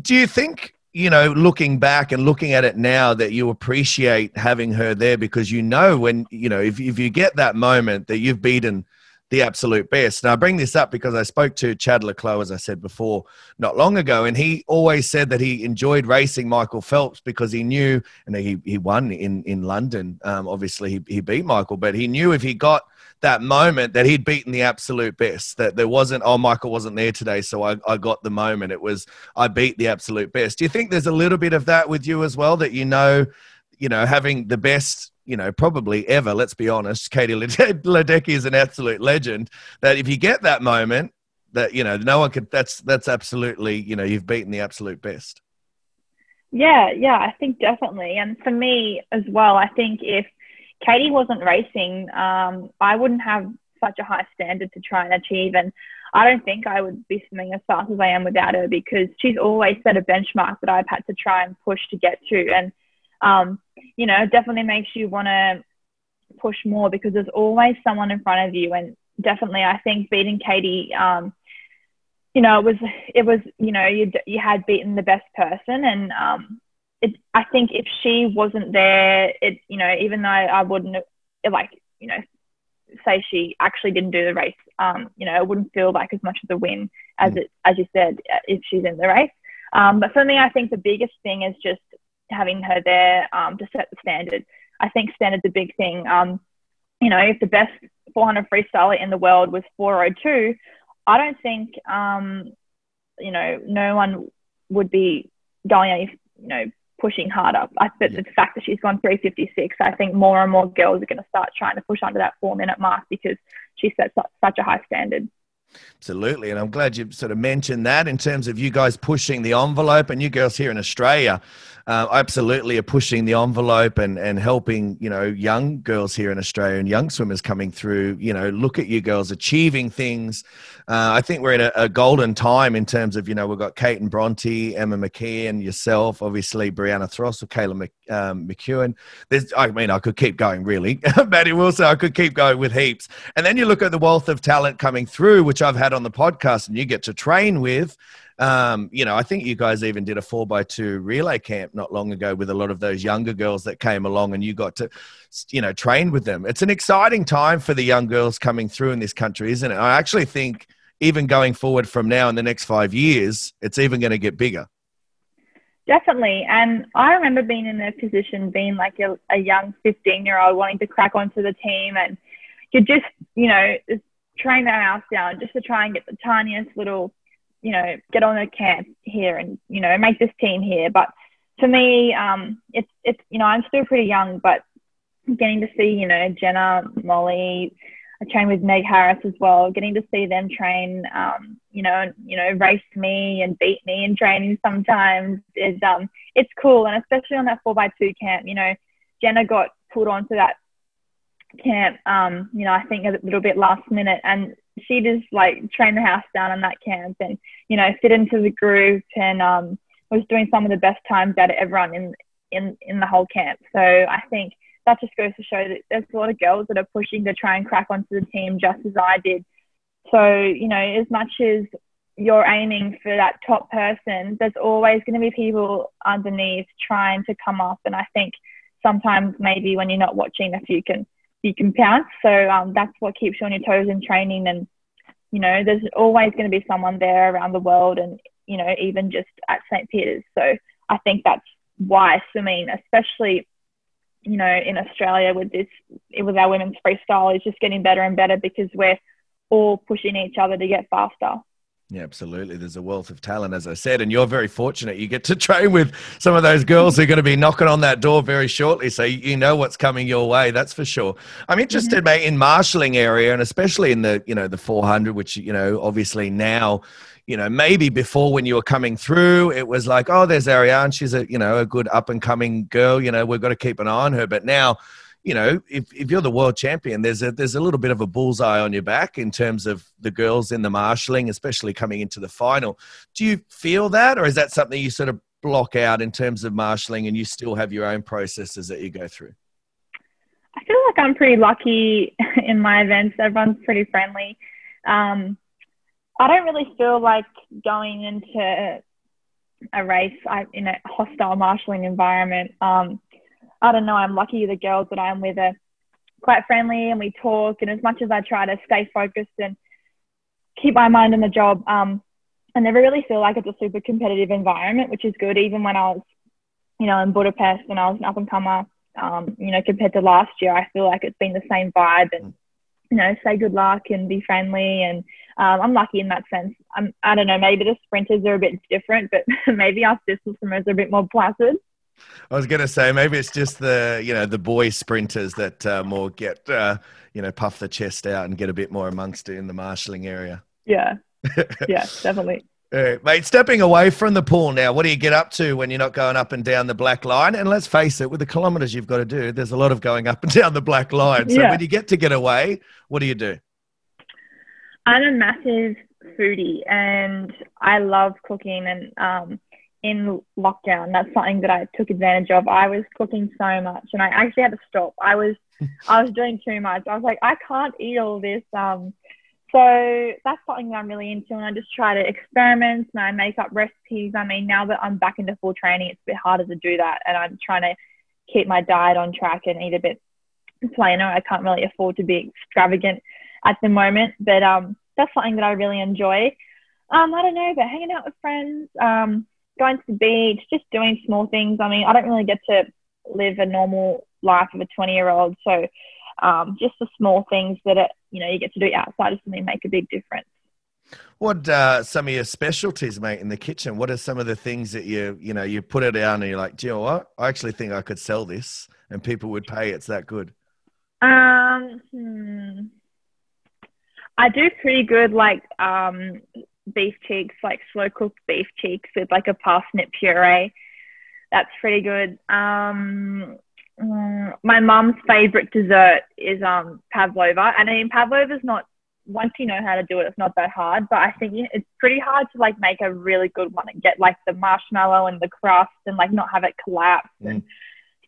Do you think, you know, looking back and looking at it now, that you appreciate having her there because you know when, you know, if, if you get that moment that you've beaten – the absolute best. Now, I bring this up because I spoke to Chad le Clos, as I said before, not long ago, and he always said that he enjoyed racing Michael Phelps because he knew, and he, he won in, in London. Um, obviously, he, he beat Michael, but he knew if he got that moment that he'd beaten the absolute best, that there wasn't, oh, Michael wasn't there today, so I, I got the moment. It was, I beat the absolute best. Do you think there's a little bit of that with you as well, that you know, you know, having the best you know, probably ever, let's be honest, Katie [LAUGHS] Ledecky is an absolute legend. That if you get that moment, that you know, no one could. That's that's absolutely, you know, you've beaten the absolute best. Yeah, yeah, I think definitely. And for me as well, I think if Katie wasn't racing, um, I wouldn't have such a high standard to try and achieve. And I don't think I would be swimming as fast as I am without her because she's always set a benchmark that I've had to try and push to get to. And um, you know, definitely makes you want to push more because there's always someone in front of you. And definitely, I think beating Katie, um, you know, it was, it was, you know, you, you had beaten the best person. And um, it, I think if she wasn't there, it, you know, even though I wouldn't, like, you know, say she actually didn't do the race, um, you know, it wouldn't feel like as much of a win as mm. it, as you said, if she's in the race. Um, but for me, I think the biggest thing is just having her there um, to set the standard. I think standard's a big thing. Um, you know, if the best 400 freestyler in the world was 402, I don't think, um, you know, no one would be going any, you know, pushing harder. I think the fact that she's gone 356, I think more and more girls are going to start trying to push under that four minute mark because she sets such a high standard. Absolutely. And I'm glad you sort of mentioned that in terms of you guys pushing the envelope and you girls here in Australia uh, absolutely are pushing the envelope and, and helping, you know, young girls here in Australia and young swimmers coming through, you know, look at you girls achieving things. Uh, I think we're in a, a, golden time in terms of, you know, we've got Cate and Bronte, Emma McKeon, yourself, obviously Brianna Throssell, Kayla Mc, um, McKeown. There's, I mean, I could keep going really. [LAUGHS] Madi Wilson, I could keep going with heaps. And then you look at the wealth of talent coming through, which I've had on the podcast and you get to train with. Um, you know, I think you guys even did a four by two relay camp not long ago with a lot of those younger girls that came along and you got to, you know, train with them. It's an exciting time for the young girls coming through in this country, isn't it? I actually think even going forward from now in the next five years, it's even going to get bigger. Definitely. And I remember being in their position, being like a, a young 15 year old wanting to crack onto the team and you just, you know, train their house down just to try and get the tiniest little you know, get on a camp here and, you know, make this team here. But for me, um, it's, it's, you know, I'm still pretty young, but getting to see, you know, Jenna, Molly, I train with Meg Harris as well, getting to see them train, um, you know, you know, race me and beat me in training sometimes is, um, it's cool. And especially on that four by two camp, you know, Jenna got put onto that camp, um, you know, I think a little bit last minute and she just like trained the house down on that camp and you know fit into the group and um, was doing some of the best times out of everyone in in in the whole camp. So I think that just goes to show that there's a lot of girls that are pushing to try and crack onto the team just as I did. So, you know, as much as you're aiming for that top person, there's always going to be people underneath trying to come up. And I think sometimes maybe when you're not watching, if you can you can pounce. So um, that's what keeps you on your toes in training. And you know, there's always going to be someone there around the world, and you know, even just at St. Peter's. So I think that's why swimming, especially you know, in Australia with this, with our women's freestyle, is just getting better and better because we're all pushing each other to get faster. Yeah, absolutely. There's a wealth of talent, as I said, and you're very fortunate. You get to [LAUGHS] train with some of those girls who are going to be knocking on that door very shortly. So you know what's coming your way. That's for sure. I'm interested, mm-hmm. mate, in marshalling area, and especially in the you know the 400, which you know obviously now, you know maybe before when you were coming through, it was like, oh, there's Ariarne. She's a you know a good up and coming girl. You know we've got to keep an eye on her. But now you know, if, if you're the world champion, there's a there's a little bit of a bullseye on your back in terms of the girls in the marshalling, especially coming into the final. Do you feel that, or is that something you sort of block out in terms of marshalling, and you still have your own processes that you go through? I feel like I'm pretty lucky [LAUGHS] in my events. Everyone's pretty friendly. Um, I don't really feel like going into a race in a hostile marshalling environment. Um, I don't know, I'm lucky the girls that I'm with are quite friendly and we talk. And as much as I try to stay focused and keep my mind on the job, um, I never really feel like it's a super competitive environment, which is good. Even when I was, you know, in Budapest when I was an up and comer, um, you know, compared to last year, I feel like it's been the same vibe and, you know, say good luck and be friendly. And um, I'm lucky in that sense. I'm, I don't know, maybe the sprinters are a bit different, but [LAUGHS] maybe us distance swimmers are a bit more placid. I was going to say maybe it's just the you know the boy sprinters that uh, more get uh, you know puff the chest out and get a bit more amongst it in the marshalling area. Yeah, [LAUGHS] yeah, definitely. All right, mate, stepping away from the pool now, what do you get up to when you're not going up and down the black line? And let's face it, with the kilometres you've got to do, there's a lot of going up and [LAUGHS] down the black line. So yeah. when you get to get away, what do you do? I'm a massive foodie and I love cooking and um, in lockdown. That's something that I took advantage of. I was cooking so much and I actually had to stop. I was I was doing too much. I was like, I can't eat all this. Um, so that's something that I'm really into and I just try to experiment and I make up recipes. I mean, now that I'm back into full training, it's a bit harder to do that and I'm trying to keep my diet on track and eat a bit plainer. I can't really afford to be extravagant at the moment, but um, that's something that I really enjoy. Um, I don't know, but hanging out with friends, um, going to the beach, just doing small things. I mean, I don't really get to live a normal life of a 20 year old. So um, just the small things that, it, you know, you get to do outside of something make a big difference. What uh, some of your specialties, mate, in the kitchen? What are some of the things that you, you know, you put it down and you're like, do you know what? I actually think I could sell this and people would pay. It's that good. Um, hmm. I do pretty good, like um, beef cheeks, like slow cooked beef cheeks with like a parsnip puree. That's pretty good. Um, mm, my mum's favorite dessert is um, pavlova, and I mean pavlova's not once you know how to do it, it's not that hard. But I think it's pretty hard to like make a really good one and get like the marshmallow and the crust and like not have it collapse. Mm. And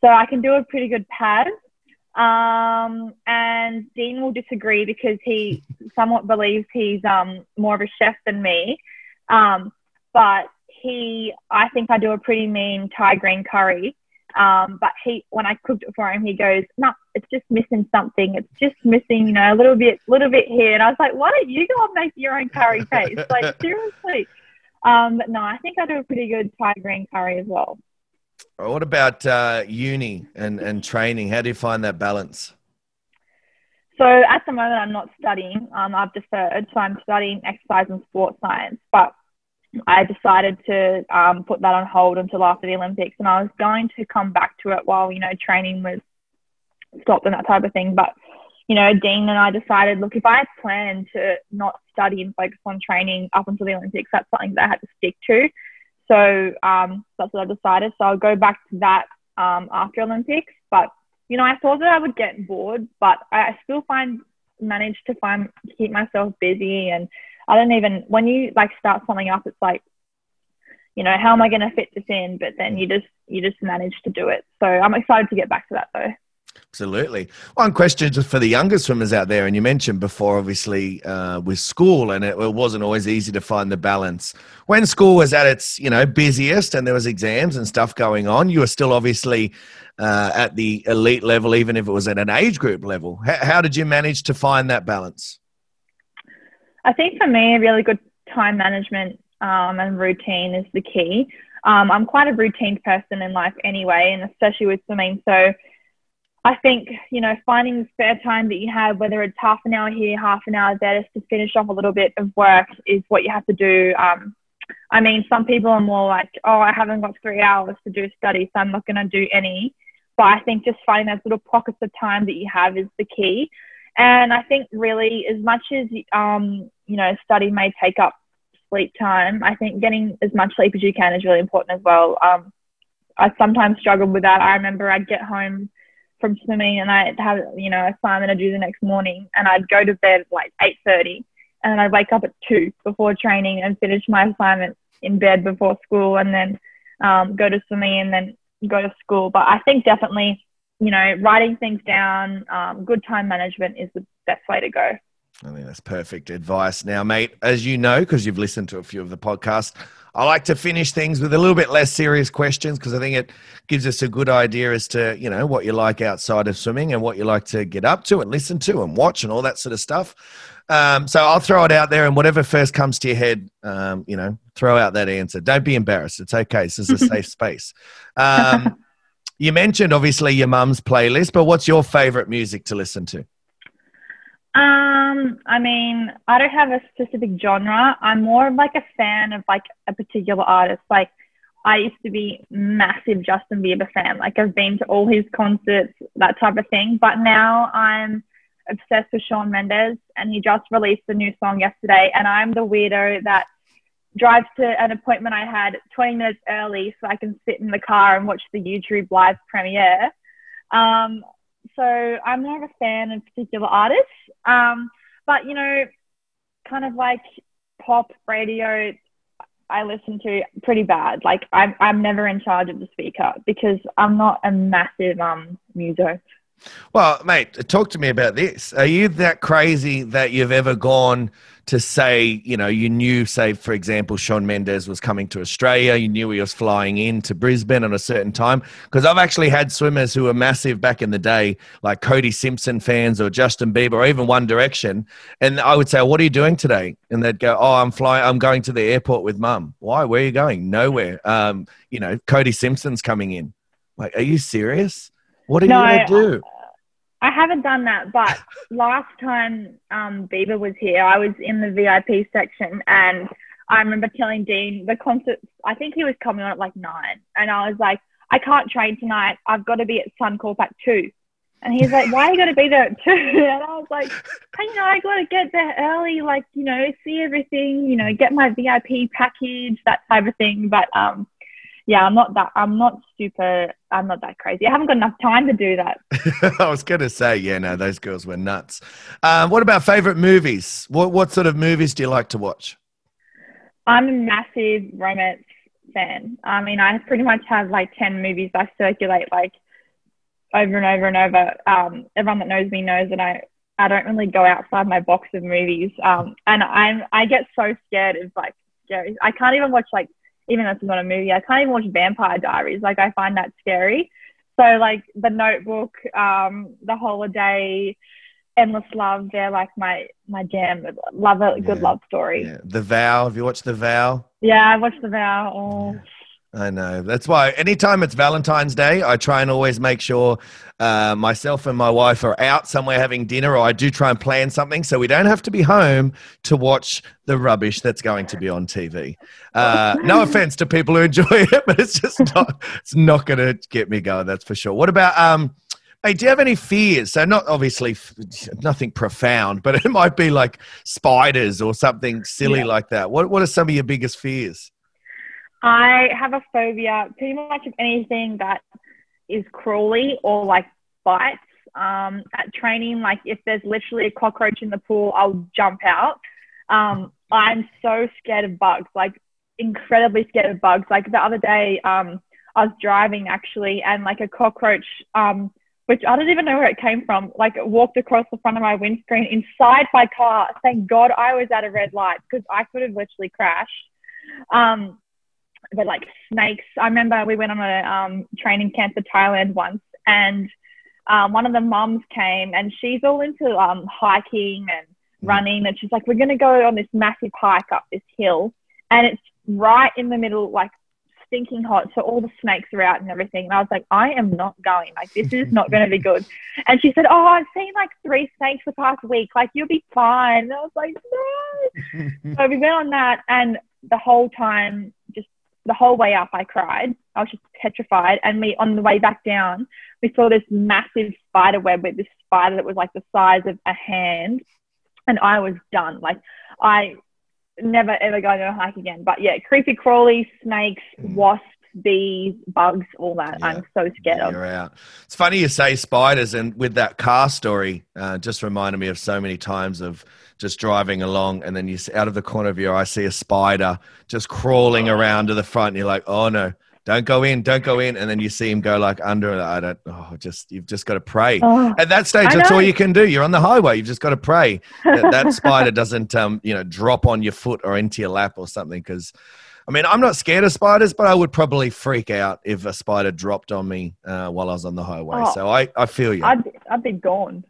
so I can do a pretty good pad. Um, and Dean will disagree because he somewhat believes he's um, more of a chef than me. Um, but he, I think I do a pretty mean Thai green curry. Um, but he, when I cooked it for him, he goes, "No, it's just missing something. It's just missing, you know, a little bit, little bit here." And I was like, "Why don't you go and make your own curry taste? like [LAUGHS] seriously." Um, but no, I think I do a pretty good Thai green curry as well. What about uh, uni and, and training? How do you find that balance? So at the moment, I'm not studying. Um, I've deferred, so I'm studying exercise and sports science. But I decided to um, put that on hold until after the Olympics, and I was going to come back to it while you know training was stopped and that type of thing. But you know, Dean and I decided, look, if I plan to not study and focus on training up until the Olympics, that's something that I had to stick to. So um, that's what I decided. So I'll go back to that um, after Olympics. But you know, I thought that I would get bored, but I still find manage to find keep myself busy. And I don't even when you like start something up, it's like, you know, how am I going to fit this in? But then you just you just manage to do it. So I'm excited to get back to that though. Absolutely. One question just for the younger swimmers out there, and you mentioned before, obviously, uh, with school, and it, it wasn't always easy to find the balance. When school was at its, you know, busiest, and there was exams and stuff going on, you were still obviously uh, at the elite level, even if it was at an age group level. H- how did you manage to find that balance? I think for me, a really good time management um, and routine is the key. Um, I'm quite a routine person in life anyway, and especially with swimming. So I think, you know, finding the spare time that you have, whether it's half an hour here, half an hour there, just to finish off a little bit of work is what you have to do. Um, I mean, some people are more like, oh, I haven't got three hours to do study, so I'm not going to do any. But I think just finding those little pockets of time that you have is the key. And I think really, as much as, um, you know, study may take up sleep time, I think getting as much sleep as you can is really important as well. Um, I sometimes struggled with that. I remember I'd get home from swimming and I'd have, you know, a assignment to do the next morning and I'd go to bed at like 8.30 and I'd wake up at 2 before training and finish my assignment in bed before school and then um, go to swimming and then go to school. But I think definitely, you know, writing things down, um, good time management is the best way to go. I think that's perfect advice. Now, mate, as you know, because you've listened to a few of the podcasts, I like to finish things with a little bit less serious questions because I think it gives us a good idea as to, you know, what you like outside of swimming and what you like to get up to and listen to and watch and all that sort of stuff. Um, so I'll throw it out there and whatever first comes to your head, um, you know, throw out that answer. Don't be embarrassed. It's okay. This is a safe [LAUGHS] space. Um, you mentioned obviously your mum's playlist, but what's your favorite music to listen to? Um, I mean, I don't have a specific genre. I'm more of like a fan of like a particular artist. Like I used to be massive Justin Bieber fan. Like I've been to all his concerts, that type of thing. But now I'm obsessed with Shawn Mendes and he just released a new song yesterday and I'm the weirdo that drives to an appointment I had 20 minutes early so I can sit in the car and watch the YouTube live premiere. Um, so I'm not a fan of particular artists. Um, but you know, kind of like pop radio, I listen to pretty bad. Like I'm, I'm never in charge of the speaker because I'm not a massive um muso. Well, mate, talk to me about this. Are you that crazy that you've ever gone to say, you know, you knew, say, for example, Shawn Mendes was coming to Australia, you knew he was flying in to Brisbane at a certain time? Because I've actually had swimmers who were massive back in the day, like Cody Simpson fans or Justin Bieber or even One Direction. And I would say, What are you doing today? And they'd go, Oh, I'm flying, I'm going to the airport with mum. Why? Where are you going? Nowhere. Um, you know, Cody Simpson's coming in. Like, are you serious? What are No, you going to do? I haven't done that, but [LAUGHS] last time um, Bieber was here, I was in the VIP section and I remember telling Dean the concert, I think he was coming on at like nine. And I was like, I can't train tonight. I've got to be at Suncorp at two. And he's like, why are you going to be there at two? [LAUGHS] And I was like, hey, you know, I got to get there early, like, you know, see everything, you know, get my VIP package, that type of thing. But um, yeah, I'm not that. I'm not super. I'm not that crazy. I haven't got enough time to do that. [LAUGHS] I was going to say, yeah, no, those girls were nuts. Um, what about favorite movies? What what sort of movies do you like to watch? I'm a massive romance fan. I mean, I pretty much have like ten movies I circulate like over and over and over. Um, everyone that knows me knows that I I don't really go outside my box of movies. Um, and I'm I get so scared of like scary. I can't even watch like even though it's not a movie. I can't even watch Vampire Diaries. Like I find that scary. So like The Notebook, um, The Holiday, Endless Love, they're like my my jam. Love a good Yeah. love story. Yeah. The Vow. Have you watched The Vow? Yeah, I watched The Vow. Oh. I know. That's why anytime it's Valentine's Day, I try and always make sure uh, myself and my wife are out somewhere having dinner, or I do try and plan something so we don't have to be home to watch the rubbish that's going to be on TV. Uh, no offense to people who enjoy it, [LAUGHS] but it's just not, it's not going to get me going, that's for sure. What about, um, hey, do you have any fears? So, not obviously f- nothing profound, but [LAUGHS] it might be like spiders or something silly Yeah. like that. What, what are some of your biggest fears? I have a phobia pretty much of anything that is crawly or like bites. Um, at training, like if there's literally a cockroach in the pool, I'll jump out. Um, I'm so scared of bugs, like incredibly scared of bugs. Like the other day, um, I was driving actually, and like a cockroach um, which I don't even know where it came from. Like it walked across the front of my windscreen inside my car. Thank God I was at a red light because I could have literally crashed. Um, but like snakes, I remember we went on a um, training camp to Thailand once, and um, one of the moms came, and she's all into um, hiking and running, and she's like, "We're gonna go on this massive hike up this hill." And it's right in the middle, like stinking hot. So all the snakes are out and everything. And I was like, I am not going. Like, this is not going to be [LAUGHS] good. And she said, Oh, I've seen like three snakes the past week. Like, you'll be fine. And I was like, No. [LAUGHS] so we went on that. And the whole time, the whole way up, I cried. I was just petrified. And we, on the way back down, we saw this massive spider web with this spider that was like the size of a hand. And I was done. Like, I never ever go on a hike again. But yeah, creepy crawly, snakes, Mm. wasps, bees, bugs, all that. Yeah. I'm so scared of. You're out. It's funny you say spiders, and with that car story, uh, just reminded me of so many times of just driving along, and then you see, out of the corner of your eye see a spider just crawling around to the front. And you're like, oh no, don't go in, don't go in, and then you see him go like under. I don't. Oh, just you've just got to pray. Oh, At that stage, that's all you can do. You're on the highway. You've just got to pray that that [LAUGHS] spider doesn't, um, you know, drop on your foot or into your lap or something. Because, I mean, I'm not scared of spiders, but I would probably freak out if a spider dropped on me uh, while I was on the highway. Oh. so I, I feel you. I'd, I'd be gone.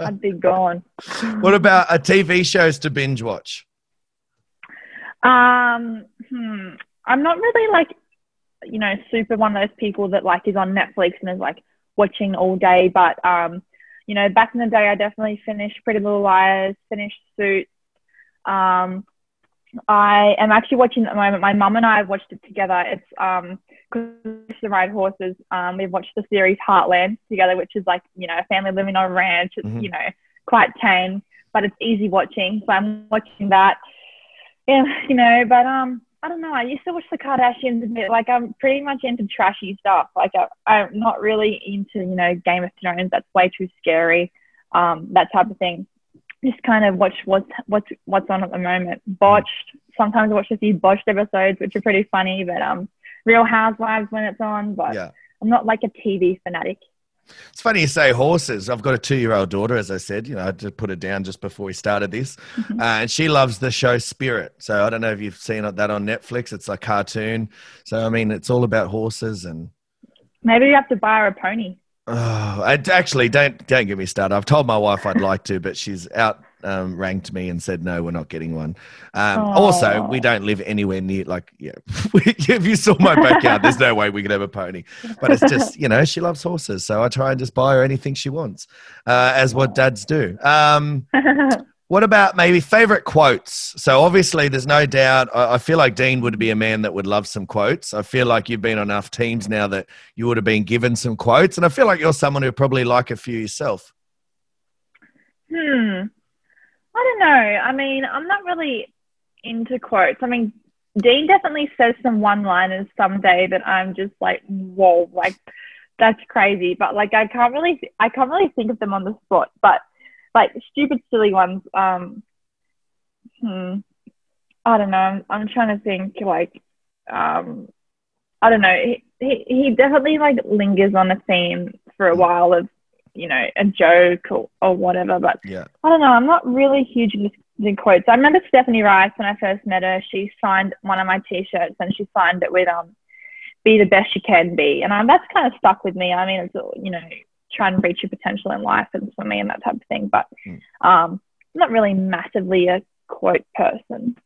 I'd be gone. [LAUGHS] what about a TV shows to binge watch? Um, hmm. I'm not really like, you know, super one of those people that like is on Netflix and is like watching all day. But um, you know, back in the day, I definitely finished Pretty Little Liars, finished Suits. Um, I am actually watching at the moment. My mum and I have watched it together. It's um, because the ride horses. Um, we've watched the series Heartland together, which is like you know a family living on a ranch. It's Mhm. you know quite tame, but it's easy watching. So I'm watching that. Yeah, you know, but um, I don't know. I used to watch the Kardashians a bit. Like I'm pretty much into trashy stuff. Like I, I'm not really into you know Game of Thrones. That's way too scary. Um, that type of thing. Just kind of watch what's what's what's on at the moment. Botched. Sometimes I watch a few botched episodes, which are pretty funny. But um, Real Housewives when it's on. But Yeah. I'm not like a TV fanatic. It's funny you say horses. I've got a two-year-old daughter, as I said. You know, I had to put her down just before we started this, Mm-hmm. uh, and she loves the show Spirit. So I don't know if you've seen that on Netflix. It's a cartoon. So I mean, it's all about horses and Maybe you have to buy her a pony. Oh, I, actually, don't don't get me started. I've told my wife I'd like to, but she's out um, ranked me and said no, we're not getting one. Um, also, we don't live anywhere near like yeah. [LAUGHS] if you saw my backyard, there's no way we could have a pony. But it's just you know she loves horses, so I try and just buy her anything she wants, uh, as what dads do. Um, what about maybe favorite quotes? So obviously, there's no doubt. I, feel like Dean would be a man that would love some quotes. I feel like you've been on enough teams now that you would have been given some quotes, and I feel like you're someone who probably like a few yourself. Hmm. I don't know. I mean, I'm not really into quotes. I mean, Dean definitely says some one-liners someday that I'm just like, whoa, like that's crazy. But like, I can't really, I can't really think of them on the spot. But like stupid, silly ones. Um. Hmm. I don't know. I'm, I'm trying to think. Like, um, I don't know. He, he he definitely like lingers on a theme for a while of, you know, a joke or, or whatever. But Yeah. I don't know. I'm not really huge into the quotes. I remember Stephanie Rice when I first met her. She signed one of my T-shirts and she signed it with um, "Be the best you can be," and um, that's kind of stuck with me. I mean, it's you know, try and reach your potential in life and swimming and that type of thing. But Mm. um, I'm not really massively a quote person.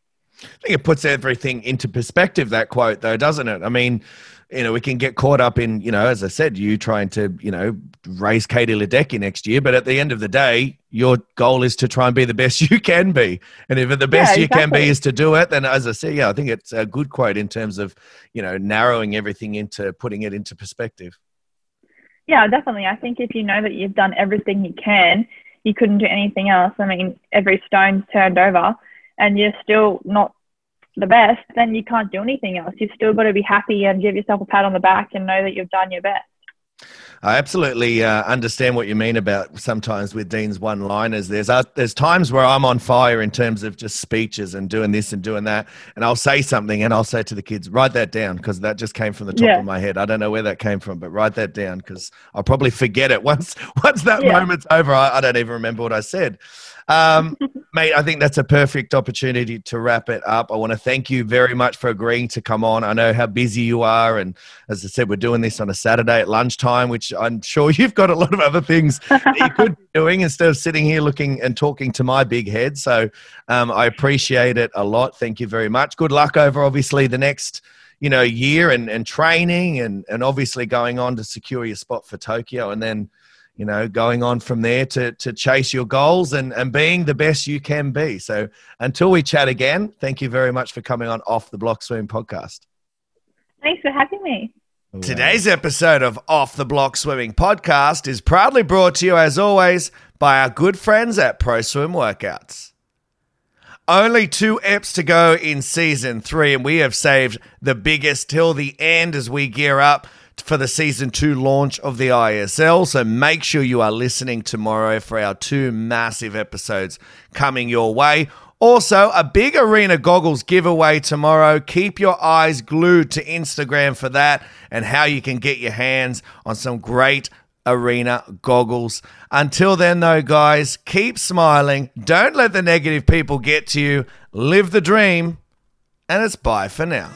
I think it puts everything into perspective, that quote, though, doesn't it? I mean, you know, we can get caught up in, you know, as I said, you trying to, you know, raise Katie Ledecky next year. But at the end of the day, your goal is to try and be the best [LAUGHS] you can be. And if the best Yeah, you can be is to do it, then as I said, yeah, I think it's a good quote in terms of, you know, narrowing everything into putting it into perspective. Yeah, definitely. I think if you know that you've done everything you can, you couldn't do anything else. I mean, every stone's turned over and you're still not the best, then you can't do anything else. You've still got to be happy and give yourself a pat on the back and know that you've done your best. I absolutely uh, understand what you mean about sometimes with Dean's one-liners. There's uh, there's times where I'm on fire in terms of just speeches and doing this and doing that, and I'll say something and I'll say to the kids, "Write that down," because that just came from the top Yeah. of my head. I don't know where that came from, but write that down because I'll probably forget it [LAUGHS] once once that Yeah. moment's over. I, I don't even remember what I said. Um, mate, I think that's a perfect opportunity to wrap it up. I want to thank you very much for agreeing to come on. I know how busy you are, and as I said, we're doing this on a Saturday at lunchtime, which I'm sure [LAUGHS] you've got a lot of other things that you could be [LAUGHS] doing instead of sitting here looking and talking to my big head. So um, I appreciate it a lot. Thank you very much. Good luck over obviously the next you know year and, and training and, and obviously going on to secure your spot for Tokyo and then you know going on from there to to chase your goals and and being the best you can be. So until we chat again, thank you very much for coming on off the block swim podcast. Thanks for having me. Today's episode of Off the Block Swimming Podcast is proudly brought to you, as always, by our good friends at Pro Swim Workouts. Only two eps to go in season three, and we have saved the biggest till the end as we gear up for the season two launch of the ISL. So make sure you are listening tomorrow for our two massive episodes coming your way. Also, a big arena goggles giveaway tomorrow. Keep your eyes glued to Instagram for that and how you can get your hands on some great arena goggles. Until then, though, guys, keep smiling. Don't let the negative people get to you. Live the dream. And it's bye for now.